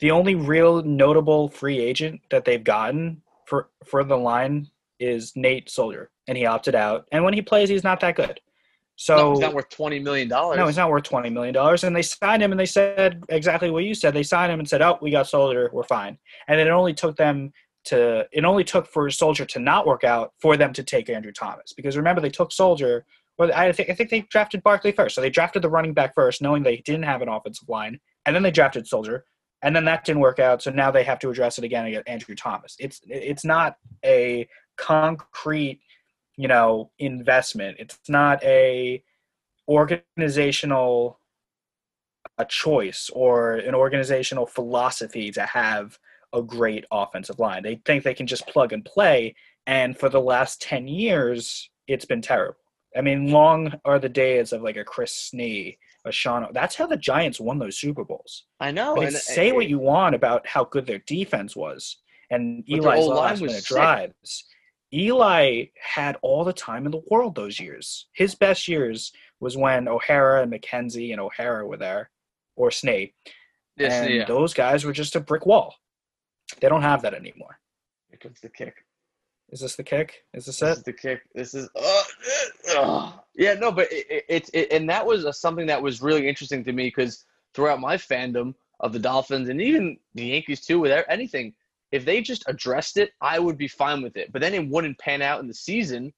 the only real notable free agent that they've gotten for for the line is Nate Soldier, and he opted out. And when he plays, he's not that good. So no, he's not worth twenty million dollars. No, he's not worth twenty million dollars. And they signed him, and they said exactly what you said. They signed him and said, "Oh, we got Soldier, we're fine." And it only took them to. It only took for Soldier to not work out for them to take Andrew Thomas because remember they took Soldier. Well, I think I think they drafted Barkley first, so they drafted the running back first, knowing they didn't have an offensive line, and then they drafted Soldier, and then that didn't work out. So now they have to address it again and get Andrew Thomas. It's it's not a concrete, you know, investment. It's not a organizational a choice or an organizational philosophy to have a great offensive line. They think they can just plug and play, and for the last ten years, it's been terrible. I mean, long are the days of like a Chris Snee, a Sean. That's how the Giants won those Super Bowls. I know. I mean, and- uh, say and- what you want about how good their defense was and Eli's last minute drives. Eli had all the time in the world those years. His best years was when O'Hara and McKenzie and O'Hara were there, or Snake. Yes, and yeah. those guys were just a brick wall. They don't have that anymore. Here comes the kick. Is this the kick? Is this This it? is the kick. This is. Uh, uh, yeah, no, but it, it, it's it, and that was uh something that was really interesting to me because throughout my fandom of the Dolphins and even the Yankees too, with anything, if they just addressed it, I would be fine with it. But then it wouldn't pan out in the season,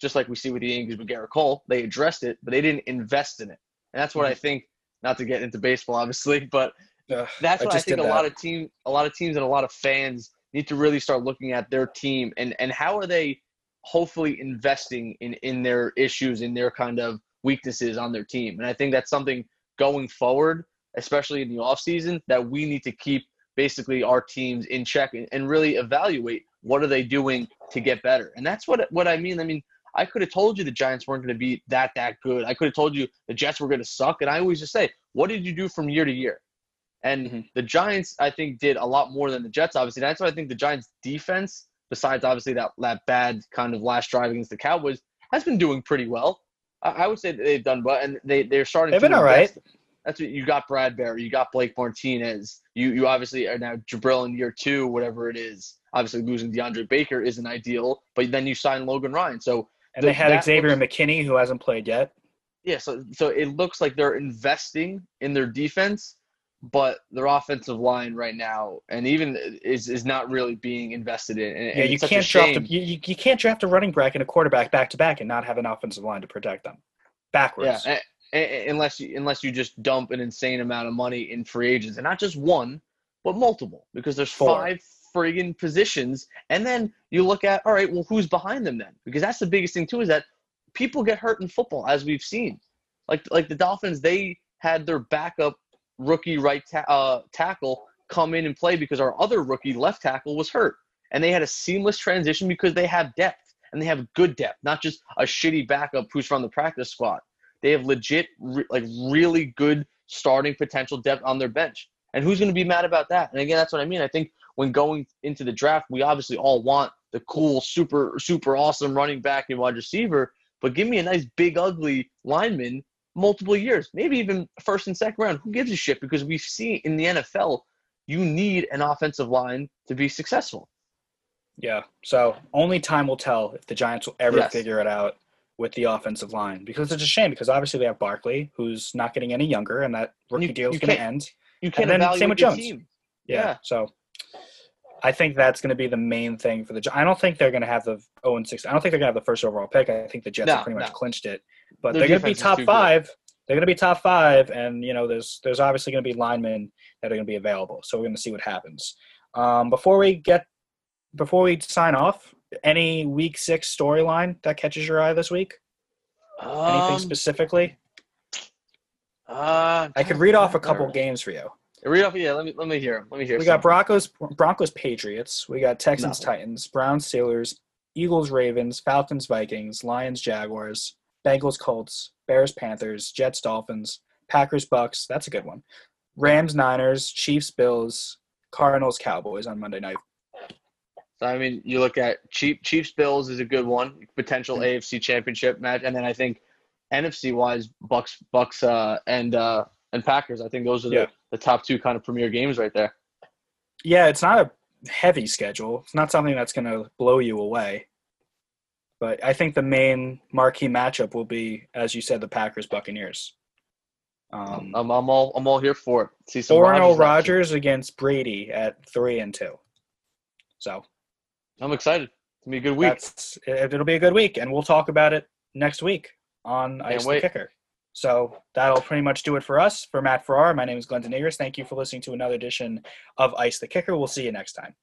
just like we see with the Yankees with Gerrit Cole. They addressed it, but they didn't invest in it, and that's what I think. Not to get into baseball, obviously, but Ugh, that's I what I, just think a lot of team a lot of teams and a lot of fans need to really start looking at their team and and how are they hopefully investing in in their issues in their kind of weaknesses on their team and i think that's something going forward especially in the offseason that we need to keep basically our teams in check and, and really evaluate what are they doing to get better and that's what what i mean i mean I could have told you the Giants weren't going to be that that good. I could have told you the Jets were going to suck. And I always just say, what did you do from year to year? And Mhm. the Giants, I think, did a lot more than the Jets. Obviously, that's why I think the Giants' defense, besides obviously that that bad kind of last drive against the Cowboys, has been doing pretty well. I, I would say that they've done well, and they they're starting. They've to been all right. That's what you got. Bradberry, you got Blake Martinez. You you obviously are now Jabrill in year two, whatever it is. Obviously, losing DeAndre Baker isn't ideal, but then you sign Logan Ryan. So And the- they had Xavier looks- McKinney, who hasn't played yet. yeah, so so it looks like they're investing in their defense, but their offensive line right now, and even is is not really being invested in. And, Yeah, you it's such a can't draft a, you, you can't draft a running back and a quarterback back to back and not have an offensive line to protect them. Backwards. Yeah, a- a- unless you unless you just dump an insane amount of money in free agents, and not just one, but multiple, because there's Four. five friggin' positions, and then you look at all right, well, who's behind them then? Because that's the biggest thing too is that people get hurt in football, as we've seen. Like like the Dolphins, they had their backup rookie right ta- uh, tackle come in and play because our other rookie left tackle was hurt, and they had a seamless transition because they have depth and they have good depth, not just a shitty backup who's from the practice squad. They have legit, re- like really good starting potential depth on their bench. And who's going to be mad about that? And again, that's what I mean. I think when going into the draft, we obviously all want the cool, super, super awesome running back and wide receiver, but give me a nice, big, ugly lineman multiple years, maybe even first and second round. Who gives a shit? Because we see in the NFL, you need an offensive line to be successful. Yeah. So only time will tell if the Giants will ever Yes. figure it out with the offensive line because it's a shame because obviously they have Barkley who's not getting any younger and that rookie deal is going to end. You can't then same with Jones. Yeah. Yeah. So I think that's going to be the main thing for the. I don't think they're going to have the 0 and 6. I don't think they're going to have the first overall pick. I think the Jets No, have pretty much no. clinched it. But Their they're going to be top good. five. They're going to be top five, and you know, there's there's obviously going to be linemen that are going to be available. So we're going to see what happens. Um, before we get before we sign off, any week six storyline that catches your eye this week? Anything Um, specifically? uh, I could read off a couple games for you. Read off, yeah. Let me let me hear. Let me hear. We got some. Broncos, Broncos, Patriots. We got Texans, Nothing. Titans, Browns, Steelers, Eagles, Ravens, Falcons, Vikings, Lions, Jaguars, Bengals, Colts, Bears, Panthers, Jets, Dolphins, Packers, Bucks. That's a good one. Rams, Niners, Chiefs, Bills, Cardinals, Cowboys on Monday night. So, I mean, you look at Chief, Chiefs Bills is a good one, potential. AFC Championship match, and then I think NFC wise, Bucks, Bucks, uh, and uh, and Packers. I think those are the, Yeah. the top two kind of premier games right there. yeah, it's not a heavy schedule. It's not something that's going to blow you away. But I think the main marquee matchup will be, as you said, the Packers Buccaneers. Um, I'm, I'm all I'm all here for it. See some four and Rodgers oh. Rodgers against Brady at three and two. So I'm excited. It's gonna be a good week. it'll be a good week, and we'll talk about it next week on Can't Ice the. Kicker. So that'll pretty much do it for us. For Matt Farrar, my name is Glenn Denegris. Thank you for listening to another edition of Ice the Kicker. We'll see you next time.